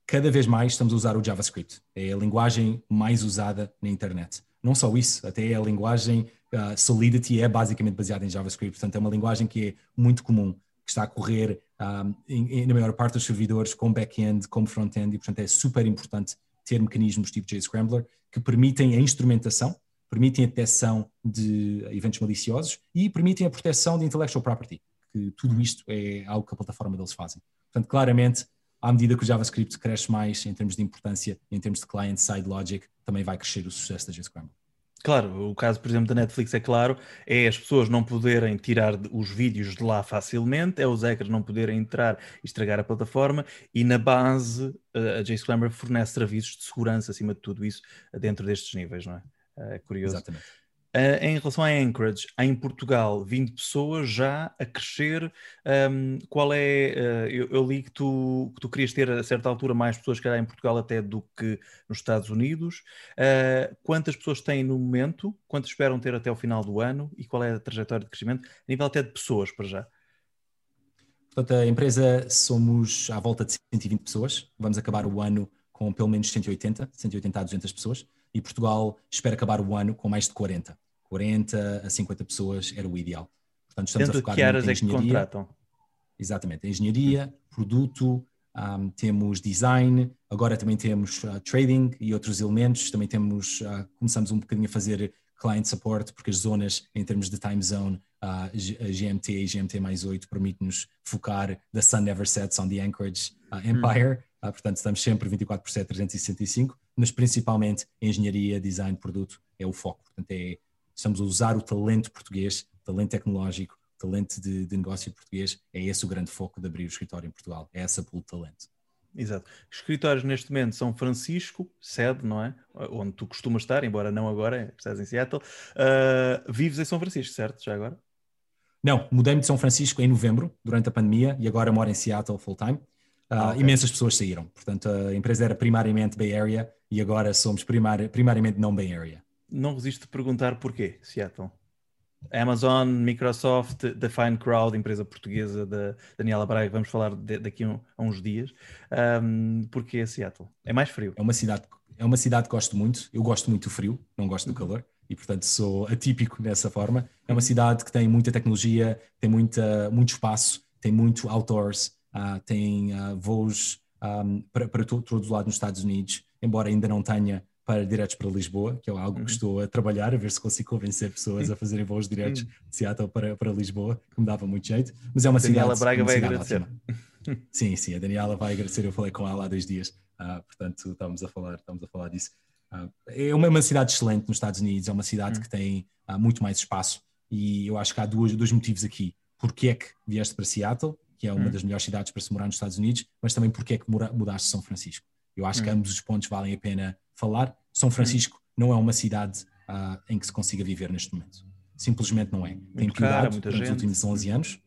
Cada vez mais estamos a usar o JavaScript. É a linguagem mais usada na internet. Não só isso, até a linguagem uh, Solidity é basicamente baseada em JavaScript. Portanto, é uma linguagem que é muito comum, que está a correr um, ah, em, em, na maior parte dos servidores, como back-end, como front-end, e portanto é super importante ter mecanismos tipo JScrambler que permitem a instrumentação, permitem a detecção de eventos maliciosos e permitem a proteção de intellectual property, que tudo isto é algo que a plataforma deles fazem. Portanto, claramente, à medida que o JavaScript cresce mais em termos de importância, em termos de client-side logic, também vai crescer o sucesso da JScrambler. Claro, o caso, por exemplo, da Netflix é claro, é as pessoas não poderem tirar os vídeos de lá facilmente, é os hackers não poderem entrar e estragar a plataforma, e na base a Jace fornece serviços de segurança acima de tudo isso dentro destes níveis, não é? É curioso. Exatamente. Uh, em relação à Anchorage, há em Portugal 20 pessoas já a crescer. Um, qual é. Uh, eu, eu, li que tu, que tu querias ter a certa altura mais pessoas que em Portugal até do que nos Estados Unidos. Uh, quantas pessoas têm no momento? Quantas esperam ter até o final do ano? E qual é a trajetória de crescimento? A nível até de pessoas, para já. Portanto, a empresa somos à volta de 120 pessoas. Vamos acabar o ano com pelo menos 180, 180 a 200 pessoas, e Portugal espera acabar o ano com mais de 40. 40 a 50 pessoas era o ideal. Portanto, estamos Dentro a focar que áreas é que contratam? Exatamente, engenharia, produto, um, temos design, agora também temos uh, trading e outros elementos. Também temos, uh, começamos um bocadinho a fazer client support, porque as zonas, em termos de time zone, uh, a GMT e GMT mais 8 permite-nos focar The Sun Never Sets on the Anchorage uh, Empire. Hum. portanto, estamos sempre 24 por 7, 365, mas principalmente engenharia, design, produto é o foco. Portanto, é, estamos a usar o talento português, talento tecnológico, talento de, de negócio português, é esse o grande foco de abrir o escritório em Portugal, é essa pool de talento. Exato. Escritórios neste momento São Francisco, sede, não é? Onde tu costumas estar, embora não agora, estás em Seattle. Uh, vives em São Francisco, certo? Já agora? Não, mudei-me de São Francisco em novembro, durante a pandemia, e agora moro em Seattle full time. Uh, ah, okay. Imensas pessoas saíram. Portanto, a empresa era primariamente Bay Area e agora somos primari primariamente não Bay Area. Não resisto a perguntar porquê, Seattle. Amazon, Microsoft, Define Crowd, empresa portuguesa da Daniela Braga, vamos falar de, daqui a uns dias. Um, porque é Seattle? É mais frio. É uma cidade, é uma cidade que gosto muito. Eu gosto muito do frio, não gosto do calor e portanto sou atípico nessa forma. É uma cidade que tem muita tecnologia, tem muita, muito espaço, tem muito outdoors, uh, tem uh, voos um, para, para todo, todo lado nos Estados Unidos, embora ainda não tenha para diretos para Lisboa, que é algo uhum. que estou a trabalhar, a ver se consigo convencer pessoas a fazerem voos diretos de Seattle para, para Lisboa, que me dava muito jeito. Mas é uma Daniela cidade. Braga vai agradecer. Ótima. [laughs] Sim, sim, a Daniela vai agradecer. Eu falei com ela há dois dias, uh, portanto estamos a falar, estamos a falar disso. Uh, é uma, uma, cidade excelente nos Estados Unidos, é uma cidade uhum. que tem uh, muito mais espaço e eu acho que há dois, dois motivos aqui. Porquê é que vieste para Seattle, que é uma uhum. das melhores cidades para se morar nos Estados Unidos, mas também porquê é que mudaste São Francisco. Eu acho que uhum. ambos os pontos valem a pena falar. São Francisco hum. não é uma cidade uh, em que se consiga viver neste momento. Simplesmente não é. Muito Tem piorado nos últimos 11 anos.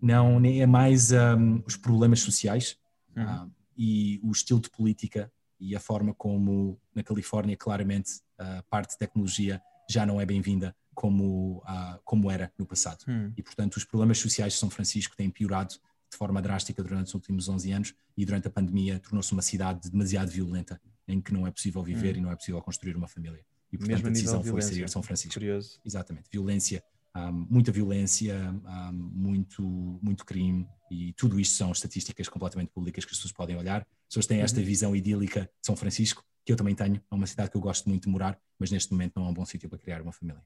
Não, é mais um, os problemas sociais uh, e o estilo de política e a forma como na Califórnia claramente a parte de tecnologia já não é bem-vinda como, uh, como era no passado. Hum. E portanto os problemas sociais de São Francisco têm piorado de forma drástica durante os últimos 11 anos e durante a pandemia tornou-se uma cidade demasiado violenta em que não é possível viver hum. e não é possível construir uma família. E portanto Mesmo a decisão foi sair de São Francisco. Curioso. Exatamente. Violência, um, muita violência, um, muito, muito crime e tudo isto são estatísticas completamente públicas que as pessoas podem olhar. As pessoas têm esta uhum. visão idílica de São Francisco, que eu também tenho. É uma cidade que eu gosto muito de morar, mas neste momento não é um bom sítio para criar uma família.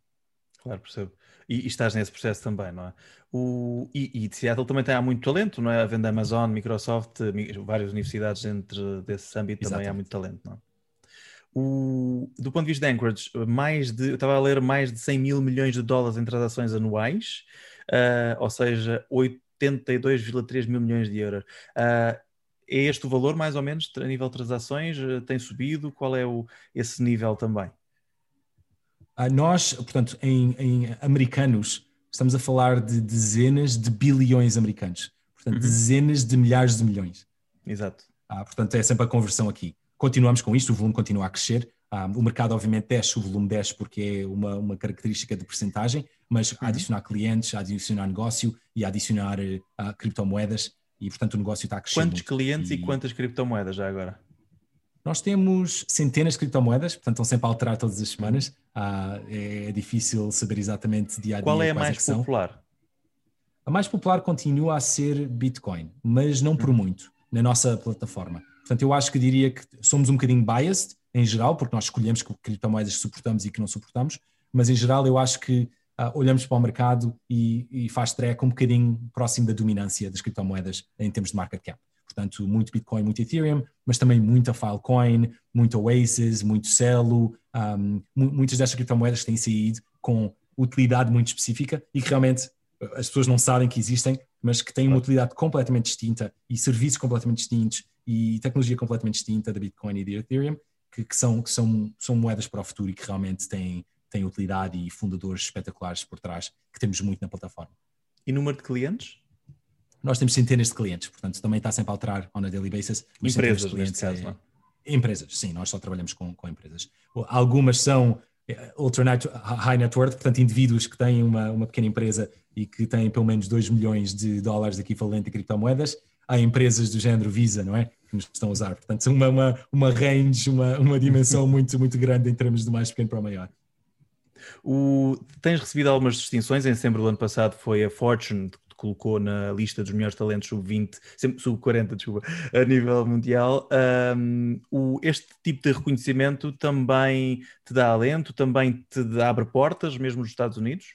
Claro, percebo. E, e, estás nesse processo também, não é? O, e, e Seattle também tem há muito talento, não é? Havendo Amazon, Microsoft, várias universidades dentro desse âmbito Exatamente. também há muito talento, não é? O, do ponto de vista de Anchorage, mais de, eu estava a ler mais de 100 mil milhões de dólares em transações anuais, uh, ou seja, 82,3 mil milhões de euros. Uh, é este o valor, mais ou menos, a nível de transações? Uh, tem subido? Qual é o, esse nível também? Uh, nós, portanto, em, em, americanos, estamos a falar de dezenas de bilhões americanos. Portanto, uhum. dezenas de milhares de milhões. Exato. Ah, portanto, é sempre a conversão aqui. Continuamos com isto, o volume continua a crescer. Ah, o mercado, obviamente, desce, o volume desce porque é uma, uma característica de percentagem, mas uhum. adicionar clientes, adicionar negócio e adicionar uh, criptomoedas, e portanto o negócio está a crescer. Quantos clientes e... e quantas criptomoedas já agora? Nós temos centenas de criptomoedas, portanto estão sempre a alterar todas as semanas. Ah, é difícil saber exatamente dia a dia Qual é a mais é popular? A mais popular continua a ser Bitcoin, mas não por hum. muito, na nossa plataforma. Portanto, eu acho que diria que somos um bocadinho biased em geral, porque nós escolhemos que criptomoedas suportamos e que não suportamos, mas em geral eu acho que uh, olhamos para o mercado e, e faz track um bocadinho próximo da dominância das criptomoedas em termos de market cap. Portanto, muito Bitcoin, muito Ethereum, mas também muita Filecoin, muito Oasis, muito Celo, um, muitas destas criptomoedas têm saído com utilidade muito específica e que realmente uh, as pessoas não sabem que existem, mas que têm uma utilidade completamente distinta e serviços completamente distintos e tecnologia completamente distinta da Bitcoin e da Ethereum, que, que, são, que são, são moedas para o futuro e que realmente têm, têm utilidade e fundadores espetaculares por trás, que temos muito na plataforma. E número de clientes? Nós temos centenas de clientes, portanto também está sempre a alterar on a daily basis. Empresas, clientes, caso, é, é? Empresas, sim, nós só trabalhamos com, com empresas. Algumas são eh, ultra net, high net worth, portanto indivíduos que têm uma, uma pequena empresa e que têm pelo menos 2 milhões de dólares de equivalente em criptomoedas. há empresas do género Visa, não é? Que nos estão a usar. Portanto, uma, uma, uma range, uma, uma dimensão [laughs] muito, muito grande em termos do mais pequeno para o maior. O, tens recebido algumas distinções. Em setembro do ano passado foi a Fortune colocou na lista dos melhores talentos sub-20, sub-40, desculpa, a nível mundial. Um, o, este tipo de reconhecimento também te dá alento, também te abre portas, mesmo nos Estados Unidos?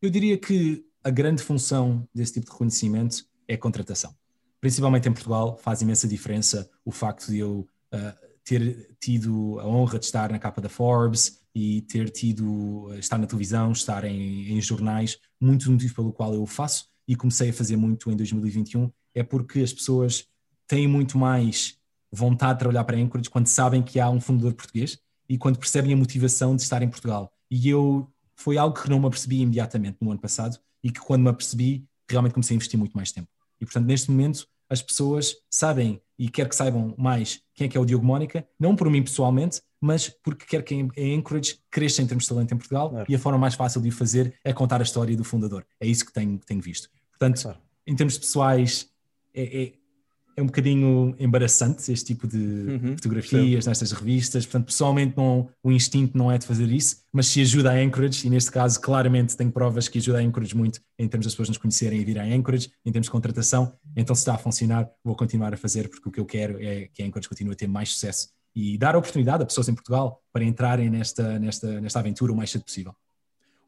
Eu diria que a grande função desse tipo de reconhecimento é a contratação. Principalmente em Portugal, faz imensa diferença o facto de eu uh, ter tido a honra de estar na capa da Forbes e ter tido, estar na televisão, estar em, em jornais, muito motivo pelo qual eu faço e comecei a fazer muito em 2021 é porque as pessoas têm muito mais vontade de trabalhar para Anchorage quando sabem que há um fundador português e quando percebem a motivação de estar em Portugal. E eu foi algo que não me apercebi imediatamente no ano passado e que quando me apercebi realmente comecei a investir muito mais tempo. E portanto, neste momento, as pessoas sabem e quer que saibam mais quem é que é o Diogo Mónica, não por mim pessoalmente, mas porque quer que a Anchorage cresça em termos de talento em Portugal claro. e a forma mais fácil de o fazer é contar a história do fundador. É isso que tenho, que tenho visto. Portanto, claro. em termos pessoais, é, é, é um bocadinho embaraçante este tipo de uhum, fotografias sim. nestas revistas. Portanto, pessoalmente não, o instinto não é de fazer isso, mas se ajuda a Anchorage, e neste caso claramente tenho provas que ajuda a Anchorage muito em termos das pessoas nos conhecerem e vir a Anchorage, em termos de contratação, então se está a funcionar, vou continuar a fazer porque o que eu quero é que a Anchorage continue a ter mais sucesso e dar a oportunidade a pessoas em Portugal para entrarem nesta, nesta, nesta aventura o mais cedo possível.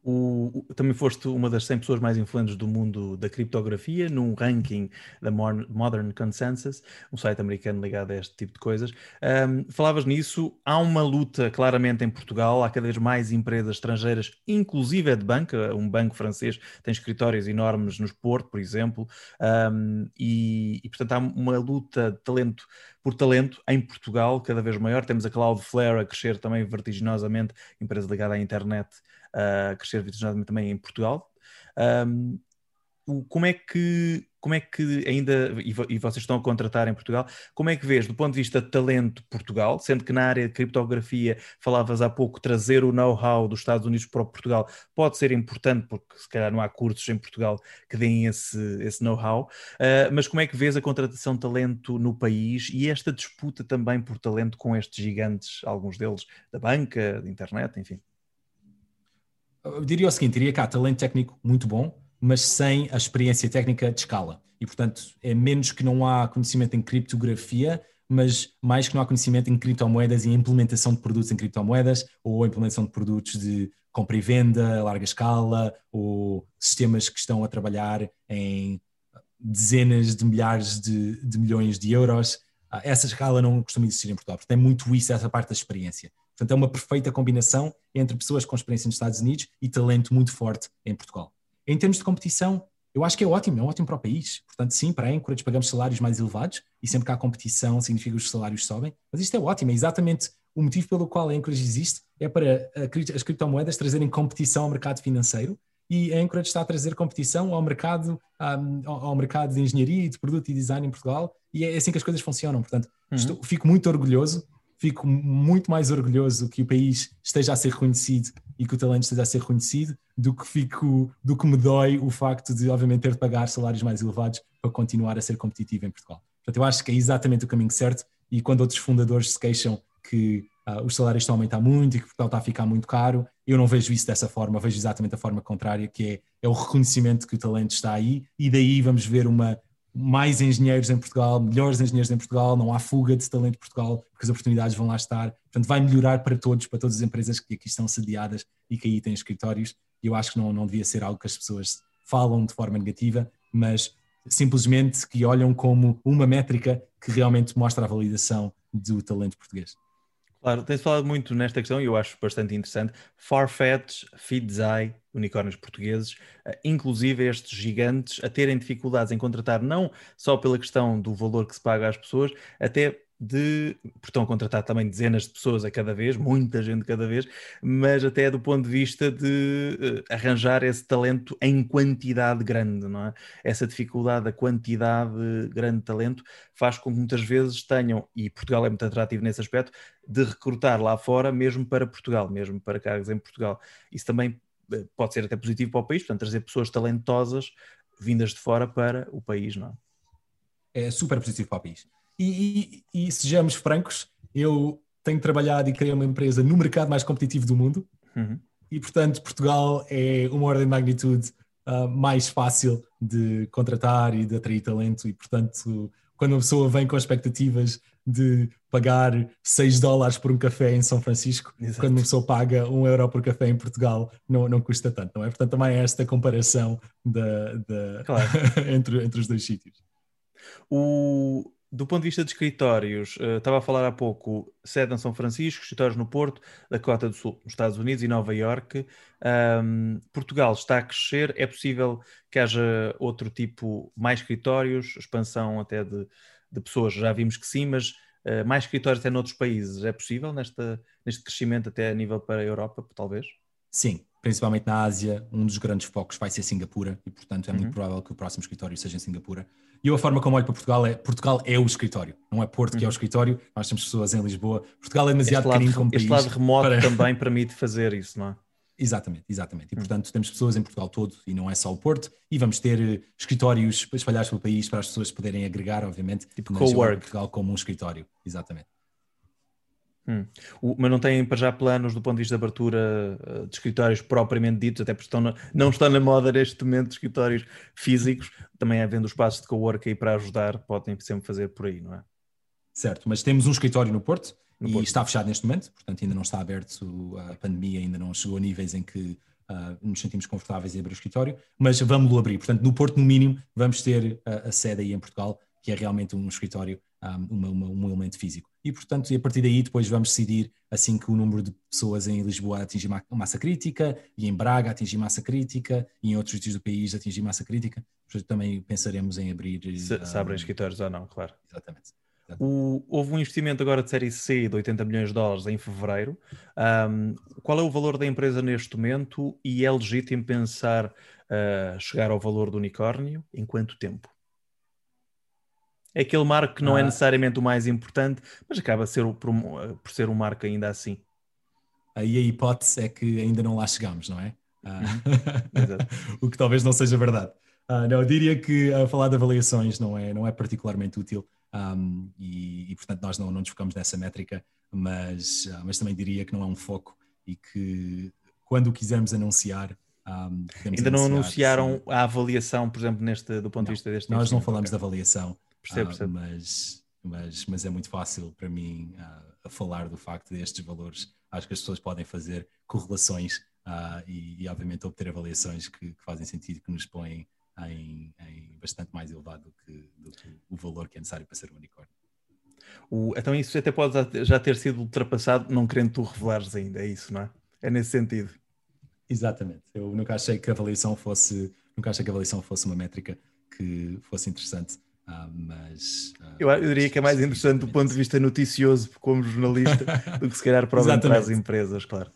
O, o, também foste uma das 100 pessoas mais influentes do mundo da criptografia, num ranking da Modern Consensus, um site americano ligado a este tipo de coisas. Um, falavas nisso, há uma luta claramente em Portugal, há cada vez mais empresas estrangeiras, inclusive é de banca, um banco francês tem escritórios enormes nos Porto, por exemplo, um, e, e portanto há uma luta de talento por talento em Portugal cada vez maior. Temos a Cloudflare a crescer também vertiginosamente, empresa ligada à internet a crescer vertiginosamente também em Portugal. Um, como é que como é que ainda e vocês estão a contratar em Portugal como é que vês do ponto de vista de talento Portugal? Sendo que na área de criptografia falavas há pouco trazer o know-how dos Estados Unidos para Portugal pode ser importante porque se calhar não há cursos em Portugal que deem esse, esse know-how. Uh, mas como é que vês a contratação de talento no país e esta disputa também por talento com estes gigantes alguns deles da banca da internet enfim eu diria o seguinte, diria há talento técnico muito bom, mas sem a experiência técnica de escala. E, portanto, é menos que não há conhecimento em criptografia, mas mais que não há conhecimento em criptomoedas e implementação de produtos em criptomoedas, ou implementação de produtos de compra e venda a larga escala, ou sistemas que estão a trabalhar em dezenas de milhares de, de milhões de euros. Ah, essa escala não costuma existir em Portugal, portanto é muito isso, essa parte da experiência. Portanto, é uma perfeita combinação entre pessoas com experiência nos Estados Unidos e talento muito forte em Portugal. Em termos de competição, eu acho que é ótimo, é ótimo para o país. Portanto, sim, para a Anchorage pagamos salários mais elevados e sempre que há competição significa que os salários sobem, mas isto é ótimo, é exatamente o motivo pelo qual a Anchorage existe, é para as criptomoedas trazerem competição ao mercado financeiro e a Anchorage está a trazer competição ao mercado, ao mercado de engenharia e de produto e design em Portugal e é assim que as coisas funcionam. Portanto, uhum. estou, fico muito orgulhoso fico muito mais orgulhoso que o país esteja a ser reconhecido e que o talento esteja a ser reconhecido do que fico do que me dói o facto de obviamente ter de pagar salários mais elevados para continuar a ser competitivo em Portugal. Portanto, eu acho que é exatamente o caminho certo e quando outros fundadores se queixam que uh, os salários estão a aumentar muito e que Portugal está a ficar muito caro, eu não vejo isso dessa forma, vejo exatamente a forma contrária, que é, é o reconhecimento que o talento está aí e daí vamos ver uma, mais engenheiros em Portugal, melhores engenheiros em Portugal, não há fuga de talento em Portugal, porque as oportunidades vão lá estar. Portanto, vai melhorar para todos, para todas as empresas que aqui estão sediadas e que aí têm escritórios. E eu acho que não, não devia ser algo que as pessoas falam de forma negativa, mas simplesmente que olham como uma métrica que realmente mostra a validação do talento português. Claro, tens falado muito nesta questão e eu acho bastante interessante. Farfetch, Feedzai, unicórnios portugueses, eh, inclusive estes gigantes, a terem dificuldades em contratar não só pela questão do valor que se paga às pessoas, até de. Porque estão a contratar também dezenas de pessoas a cada vez, muita gente cada vez, mas até do ponto de vista de uh, arranjar esse talento em quantidade grande, não é? Essa dificuldade, a quantidade grande de talento, faz com que muitas vezes tenham, e Portugal é muito atrativo nesse aspecto, de recrutar lá fora, mesmo para Portugal, mesmo para cargos em Portugal. Isso também eh, pode ser até positivo para o país, portanto, trazer pessoas talentosas vindas de fora para o país, não é? é super positivo para o país. E, e, e sejamos francos, eu tenho trabalhado e criei uma empresa no mercado mais competitivo do mundo. Uhum. E, portanto, Portugal é uma ordem de magnitude uh, mais fácil de contratar e de atrair talento. E, portanto, quando uma pessoa vem com expectativas de pagar 6 dólares por um café em São Francisco, Exato. quando uma pessoa paga 1 euro por café em Portugal, não, não custa tanto, não é? Portanto, também é esta comparação da, da claro. [laughs] entre, entre os dois sítios. O, do ponto de vista de escritórios, uh, estava a falar há pouco, sede em São Francisco, escritórios no Porto, da Cota do Sul, nos Estados Unidos e Nova Iorque. Um, Portugal está a crescer, é possível que haja outro tipo, mais escritórios, expansão até de, de pessoas, já vimos que sim, mas uh, mais escritórios até noutros países, é possível nesta, neste crescimento até a nível para a Europa, talvez? Sim, principalmente na Ásia, um dos grandes focos vai ser Singapura e, portanto, é uhum. muito provável que o próximo escritório seja em Singapura. E eu a forma como olho para Portugal é Portugal é o escritório, não é Porto que é o uhum. escritório, nós temos pessoas em Lisboa. Portugal é demasiado pequenino como este país. Este lado remoto para... também permite fazer isso, não é? [laughs] Exatamente, exatamente. E, uhum. portanto, temos pessoas em Portugal todo e não é só o Porto, e vamos ter eh, escritórios espalhados pelo país para as pessoas poderem agregar, obviamente, tipo co-work. Portugal como um escritório. Exatamente. Hum. O, mas não têm para já planos do ponto de vista de abertura uh, de escritórios propriamente ditos, até porque estão na, não estão na moda neste momento de escritórios físicos, também havendo espaços de cowork aí para ajudar, podem sempre fazer por aí, não é? Certo, mas temos um escritório no Porto no e Porto. está fechado neste momento, portanto ainda não está aberto, a pandemia ainda não chegou a níveis em que uh, nos sentimos confortáveis em abrir o escritório, mas vamos-lo abrir. Portanto, no Porto, no mínimo, vamos ter a, a sede aí em Portugal, que é realmente um escritório um, uma, um elemento físico. E, portanto, e a partir daí depois vamos decidir, assim que o número de pessoas em Lisboa atingir massa crítica, e em Braga atingir massa crítica, e em outros sítios do país atingir massa crítica, também pensaremos em abrir... Se, um, se abrem escritórios ou não, claro. Exatamente. O, houve um investimento agora de série C de 80 milhões de dólares em fevereiro. Um, qual é o valor da empresa neste momento e é legítimo pensar uh, chegar ao valor do unicórnio em quanto tempo? É aquele marco que não é ah. é necessariamente o mais importante, mas acaba ser por, por ser um marco ainda assim. Aí a hipótese é que ainda não lá chegamos, não é? Ah. Uhum. [laughs] o que talvez não seja verdade. Uh, não, eu diria que a falar de avaliações não é, não é particularmente útil um, e, e, portanto, nós não, não nos focamos nessa métrica, mas, uh, mas também diria que não é um foco e que quando quisermos anunciar. Um, Ainda não anunciaram sim. a avaliação, por exemplo, neste, do ponto não, de vista deste. Nós não falamos okay. de avaliação. Percebo, percebo. Uh, mas, mas, mas é muito fácil para mim uh, a falar do facto destes valores. Acho que as pessoas podem fazer correlações uh, e, e, obviamente, obter avaliações que, que, fazem sentido, que nos põem em, em bastante mais elevado do que, do que, o valor que é necessário para ser um unicórnio. O, então, isso até pode já ter sido ultrapassado, não querendo tu revelares ainda, é isso, não é? É nesse sentido. Exatamente. Eu nunca achei que a avaliação fosse, nunca achei que a avaliação fosse uma métrica que fosse interessante ah, mas uh, eu, eu, diria que é mais interessante do ponto de vista noticioso como jornalista [laughs] do que se calhar para, para as empresas, claro.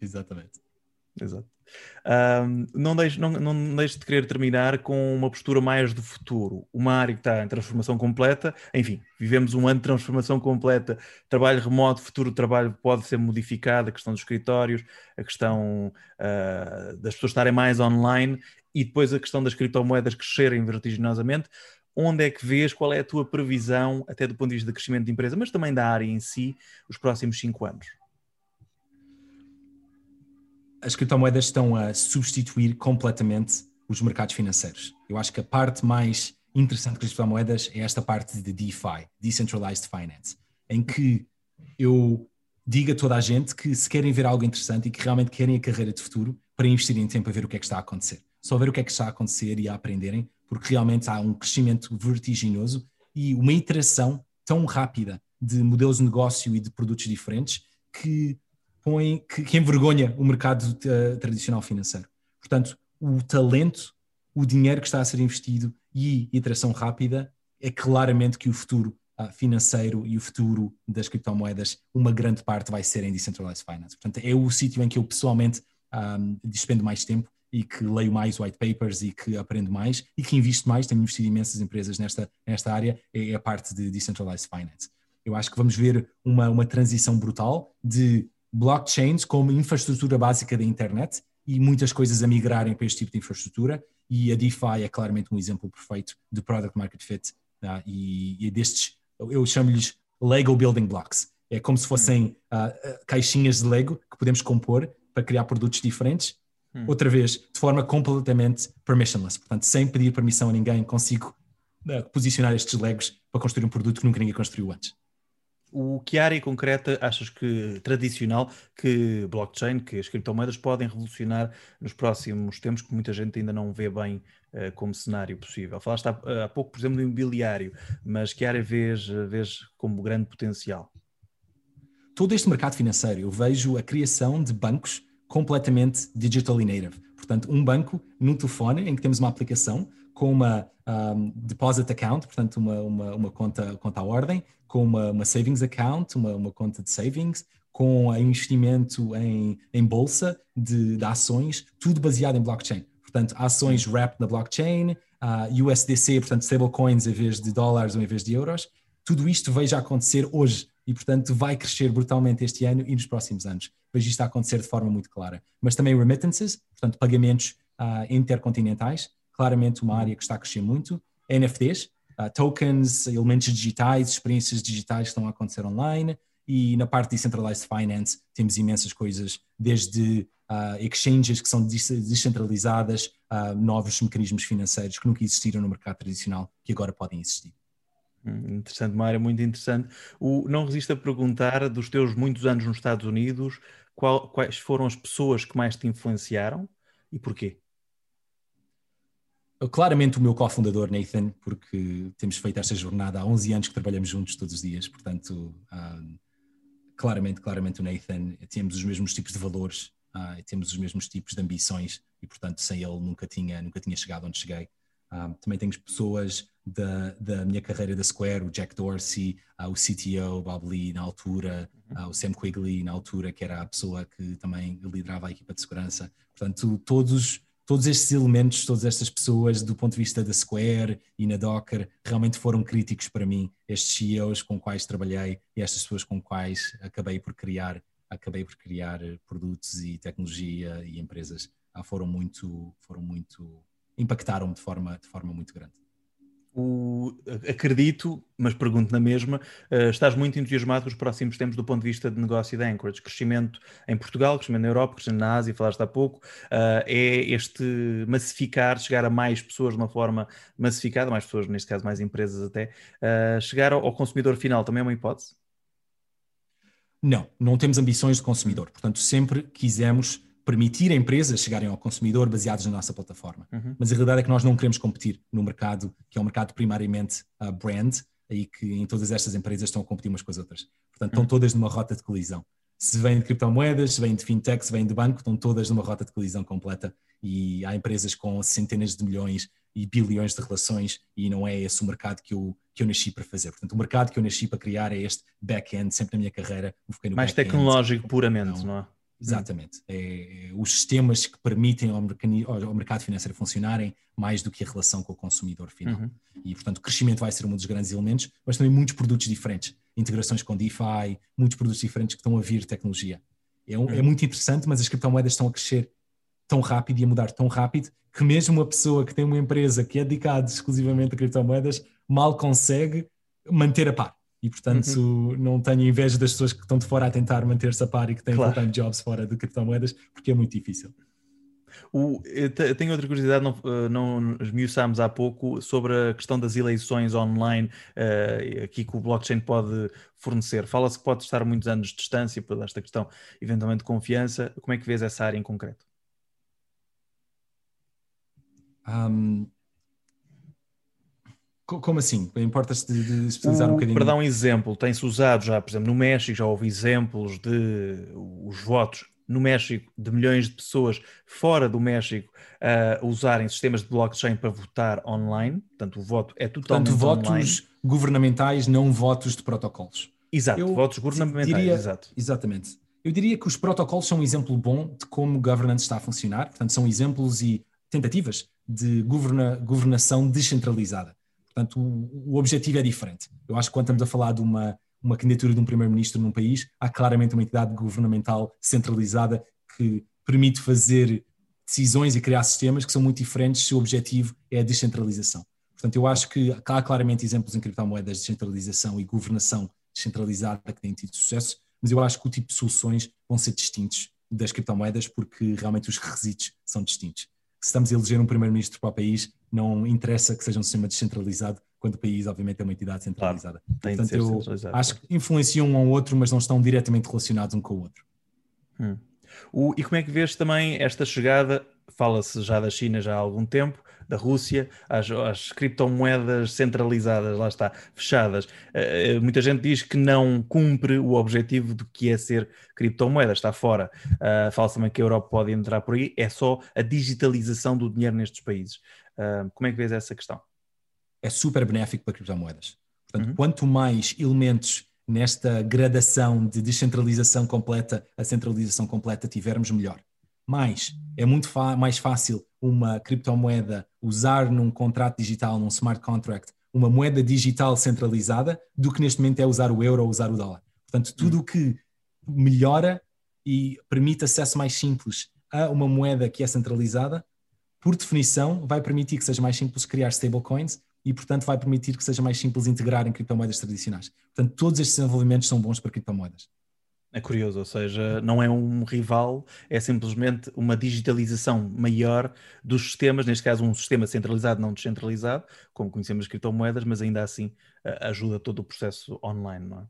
Exatamente. Exato. Um, não, deixe, não, não deixe de querer terminar com uma postura mais do futuro. Uma área que está em transformação completa. Enfim, vivemos um ano de transformação completa. Trabalho remoto, futuro do trabalho pode ser modificado. A questão dos escritórios, a questão uh, das pessoas estarem mais online e depois a questão das criptomoedas crescerem vertiginosamente onde é que vês, qual é a tua previsão, até do ponto de vista do crescimento da empresa, mas também da área em si, os próximos cinco anos? As criptomoedas estão a substituir completamente os mercados financeiros. Eu acho que a parte mais interessante das criptomoedas é esta parte de DeFi, Decentralized Finance, em que eu digo a toda a gente que se querem ver algo interessante e que realmente querem a carreira de futuro, para investirem tempo a ver o que é que está a acontecer. Só ver o que é que está a acontecer e a aprenderem, porque realmente há um crescimento vertiginoso e uma iteração tão rápida de modelos de negócio e de produtos diferentes que põe, que, que envergonha o mercado uh, tradicional financeiro. Portanto, o talento, o dinheiro que está a ser investido e iteração rápida é claramente que o futuro uh, financeiro e o futuro das criptomoedas, uma grande parte vai ser em decentralized finance. Portanto, é o sítio em que eu pessoalmente um, ah, despendo mais tempo e que leio mais white papers e que aprendo mais e que invisto mais, tenho investido imensas empresas nesta, nesta área, é, é a parte de Decentralized Finance. Eu acho que vamos ver uma, uma transição brutal de blockchains como infraestrutura básica da internet e muitas coisas a migrarem para este tipo de infraestrutura e a DeFi é claramente um exemplo perfeito de product market fit Tá? E, e destes, eu chamo-lhes Lego Building Blocks. É como se fossem uh, caixinhas de Lego que podemos compor para criar produtos diferentes. Hum. Outra vez, de forma completamente permissionless. Portanto, sem pedir permissão a ninguém, consigo uh, posicionar estes Legos para construir um produto que nunca ninguém construiu antes. O que área concreta achas que tradicional que blockchain, que as criptomoedas podem revolucionar nos próximos tempos, que muita gente ainda não vê bem uh, como cenário possível? Falaste há, há, pouco, por exemplo, do imobiliário, mas que área vês, vês como grande potencial? Todo este mercado financeiro, eu vejo a criação de bancos completamente digitally native. Portanto, um banco no telefone em que temos uma aplicação com uma um, deposit account, portanto, uma, uma, uma, conta, conta à ordem, com uma, uma savings account, uma, uma conta de savings, com investimento em, em bolsa de, de ações, tudo baseado em blockchain. Portanto, ações wrapped na blockchain, uh, USDC, portanto, stablecoins em vez de dólares ou em vez de euros. Tudo isto veio já acontecer hoje e, portanto, vai crescer brutalmente este ano e nos próximos anos. Vejo isto a acontecer de forma muito clara. Mas também remittances, portanto, pagamentos uh, intercontinentais, claramente uma área que está a crescer muito. NFTs, uh, tokens, elementos digitais, experiências digitais que estão a acontecer online. E na parte de Decentralized Finance temos imensas coisas, desde uh, exchanges que são descentralizadas, novos mecanismos financeiros que nunca existiram no mercado tradicional, que agora podem existir. Hum, interessante, uma área muito interessante. O, não resisto a perguntar, dos teus muitos anos nos Estados Unidos, qual, quais foram as pessoas que mais te influenciaram e porquê? claramente o meu cofundador Nathan, porque temos feito esta jornada há 11 anos que trabalhamos juntos todos os dias, portanto, um, claramente, claramente o Nathan, temos os mesmos tipos de valores, uh, temos os mesmos tipos de ambições e, portanto, sem ele nunca tinha, nunca tinha chegado onde cheguei. Um, também temos pessoas da, da minha carreira da Square, o Jack Dorsey, uh, o CTO, Bob Lee na altura, uh, o Sam Quigley na altura, que era a pessoa que também liderava a equipa de segurança. Portanto, todos todos estes elementos, todas estas pessoas, do ponto de vista da Square e na Docker, realmente foram críticos para mim, estes CEOs com quais trabalhei e estas pessoas com quais acabei por criar, acabei por criar produtos e tecnologia e empresas, ah, foram muito, foram muito, impactaram-me de forma, de forma muito grande. O, acredito, mas pergunto na mesma, uh, estás muito entusiasmado com os próximos tempos do ponto de vista de negócio da Anchorage. Crescimento em Portugal, crescimento na Europa, crescimento na Ásia, falaste há pouco. Uh, é este massificar, chegar a mais pessoas de uma forma massificada, mais pessoas, neste caso mais empresas até, uh, chegar ao, ao consumidor final também é uma hipótese? Não, não temos ambições de consumidor. Portanto, sempre quisemos permitir a empresas chegarem ao consumidor baseados na nossa plataforma. Uhum. Mas a realidade é que nós não queremos competir no mercado, que é um mercado primariamente uh, brand, aí que em todas estas empresas estão a competir umas com as outras. Portanto, estão uhum. todas numa rota de colisão. Se vêm de criptomoedas, se vêm de fintech, se vêm de banco, estão todas numa rota de colisão completa e há empresas com centenas de milhões e bilhões de relações e não é esse o mercado que eu, que eu nasci para fazer. Portanto, o mercado que eu nasci para criar é este back-end, sempre na minha carreira. Mais tecnológico puramente, não é? Exatamente. É, é, os sistemas que permitem ao, ao, mercado financeiro funcionarem mais do que a relação com o consumidor final. Uhum. E, portanto, o crescimento vai ser um dos grandes elementos, mas também muitos produtos diferentes. Integrações com DeFi, muitos produtos diferentes que estão a vir tecnologia. É, um, é uhum. é muito interessante, mas as criptomoedas estão a crescer tão rápido e a mudar tão rápido que mesmo uma pessoa que tem uma empresa que é dedicada exclusivamente a criptomoedas mal consegue manter a par e portanto uhum. não tenho inveja das pessoas que estão de fora a tentar manter-se a par e que têm claro. full-time jobs fora de criptomoedas, porque é muito difícil. O, eu tenho outra curiosidade, não, eh, não esmiuçámos há pouco, sobre a questão das eleições online, uh, aqui que o blockchain pode fornecer. Fala-se que pode estar muitos anos de distância por esta questão, eventualmente, de confiança. Como é que vês essa área em concreto? Um, como assim? Importa-se de, de especializar o, um bocadinho? Para dar um exemplo, tem-se usado já, por exemplo, no México, já houve exemplos de os votos no México de milhões de pessoas fora do México uh, usarem sistemas de blockchain para votar online. Portanto, o voto é totalmente Portanto, votos online. governamentais, não votos de protocolos. Exato, Eu votos governamentais, diria, exato. Exatamente. Eu diria que os protocolos são um exemplo bom de como governance está a funcionar. Portanto, são exemplos e tentativas de governa, governação descentralizada. Portanto, o, o, objetivo é diferente. Eu acho que quando estamos a falar de uma, uma candidatura de um primeiro-ministro num país, há claramente uma entidade governamental centralizada que permite fazer decisões e criar sistemas que são muito diferentes se o objetivo é a descentralização. Portanto, eu acho que há claramente exemplos em criptomoedas de descentralização e governação descentralizada que têm tido sucesso, mas eu acho que o tipo de soluções vão ser distintos das criptomoedas porque realmente os requisitos são distintos. Se estamos a eleger um primeiro-ministro para o país, não interessa que seja um sistema descentralizado, quando o país, obviamente, é uma entidade centralizada. Claro, Portanto, eu acho que influenciam um ao outro, mas não estão diretamente relacionados um com o outro. Hum. O, e como é que vês também esta chegada? Fala-se já da China já há algum tempo, da Rússia, as, as criptomoedas centralizadas, lá está, fechadas. Uh, muita gente diz que não cumpre o objetivo do que é ser criptomoeda, está fora. Uh, Fala-se também que a Europa pode entrar por aí, é só a digitalização do dinheiro nestes países. Uh, como é que vês essa questão? É super benéfico para criptomoedas. Portanto, uhum. quanto mais elementos nesta gradação de descentralização completa a centralização completa tivermos, melhor. Mas é muito mais fácil uma criptomoeda usar num contrato digital, num smart contract, uma moeda digital centralizada, do que neste momento é usar o euro ou usar o dólar. Portanto, tudo o que melhora e permite acesso mais simples a uma moeda que é centralizada, por definição, vai permitir que seja mais simples criar stablecoins e, portanto, vai permitir que seja mais simples integrar em criptomoedas tradicionais. Portanto, todos estes desenvolvimentos são bons para criptomoedas. É curioso, ou seja, não é um rival, é simplesmente uma digitalização maior dos sistemas, neste caso um sistema centralizado, não descentralizado, como conhecemos as criptomoedas, mas ainda assim ajuda todo o processo online, não é?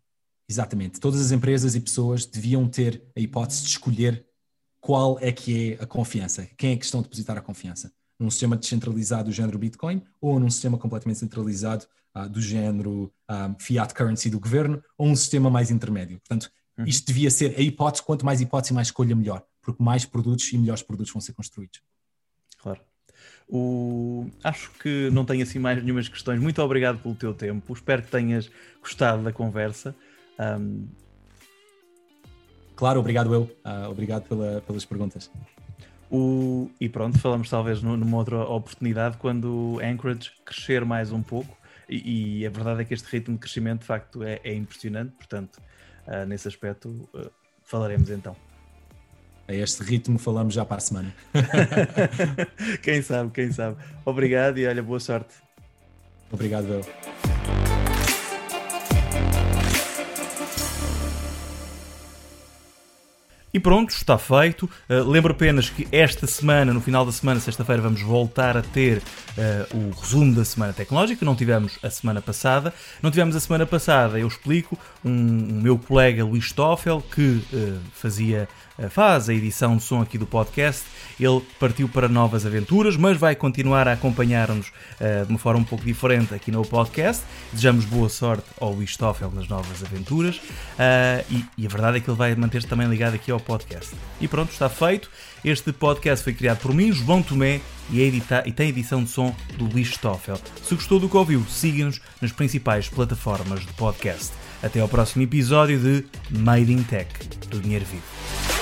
Exatamente. Todas as empresas e pessoas deviam ter a hipótese de escolher qual é que é a confiança, quem é que estão a depositar a confiança. Num sistema descentralizado do género Bitcoin ou num sistema completamente centralizado uh, do género uh, fiat currency do governo ou um sistema mais intermédio. Portanto, Uhum. Isto devia ser a hipótese, quanto mais hipótese, mais escolha, melhor, porque mais produtos e melhores produtos vão ser construídos. Claro. O... Acho que não tenho assim mais nenhumas questões. Muito obrigado pelo teu tempo. Espero que tenhas gostado da conversa. Um... Claro, obrigado eu. Uh, obrigado pela, pelas perguntas. O... E pronto, falamos talvez numa outra oportunidade quando Anchorage crescer mais um pouco. E, e a verdade é que este ritmo de crescimento de facto é, é impressionante. Portanto, uh, nesse aspecto, uh, falaremos então. A este ritmo falamos já para a semana. [laughs] quem sabe, quem sabe. Obrigado e olha, boa sorte. Obrigado, eu. E pronto, está feito. Uh, lembro apenas que esta semana, no final da semana, sexta-feira, vamos voltar a ter uh, o resumo da semana tecnológica. Não tivemos a semana passada. Não tivemos a semana passada, eu explico, um, um meu colega Luís Stoffel, que uh, fazia faz a edição de som aqui do podcast. Ele partiu para novas aventuras, mas vai continuar a acompanhar-nos uh, de uma forma um pouco diferente aqui no podcast. Desejamos boa sorte ao Luís Stoffel nas novas aventuras uh, e, e, a verdade é que ele vai manter-se também ligado aqui ao podcast. E pronto, está feito. Este podcast foi criado por mim, João Tomé, e, edita e tem edição de som do Luís Stoffel. Se gostou do que ouviu, siga-nos nas principais plataformas de podcast. Até ao próximo episódio de Made in Tech, do Dinheiro Vivo.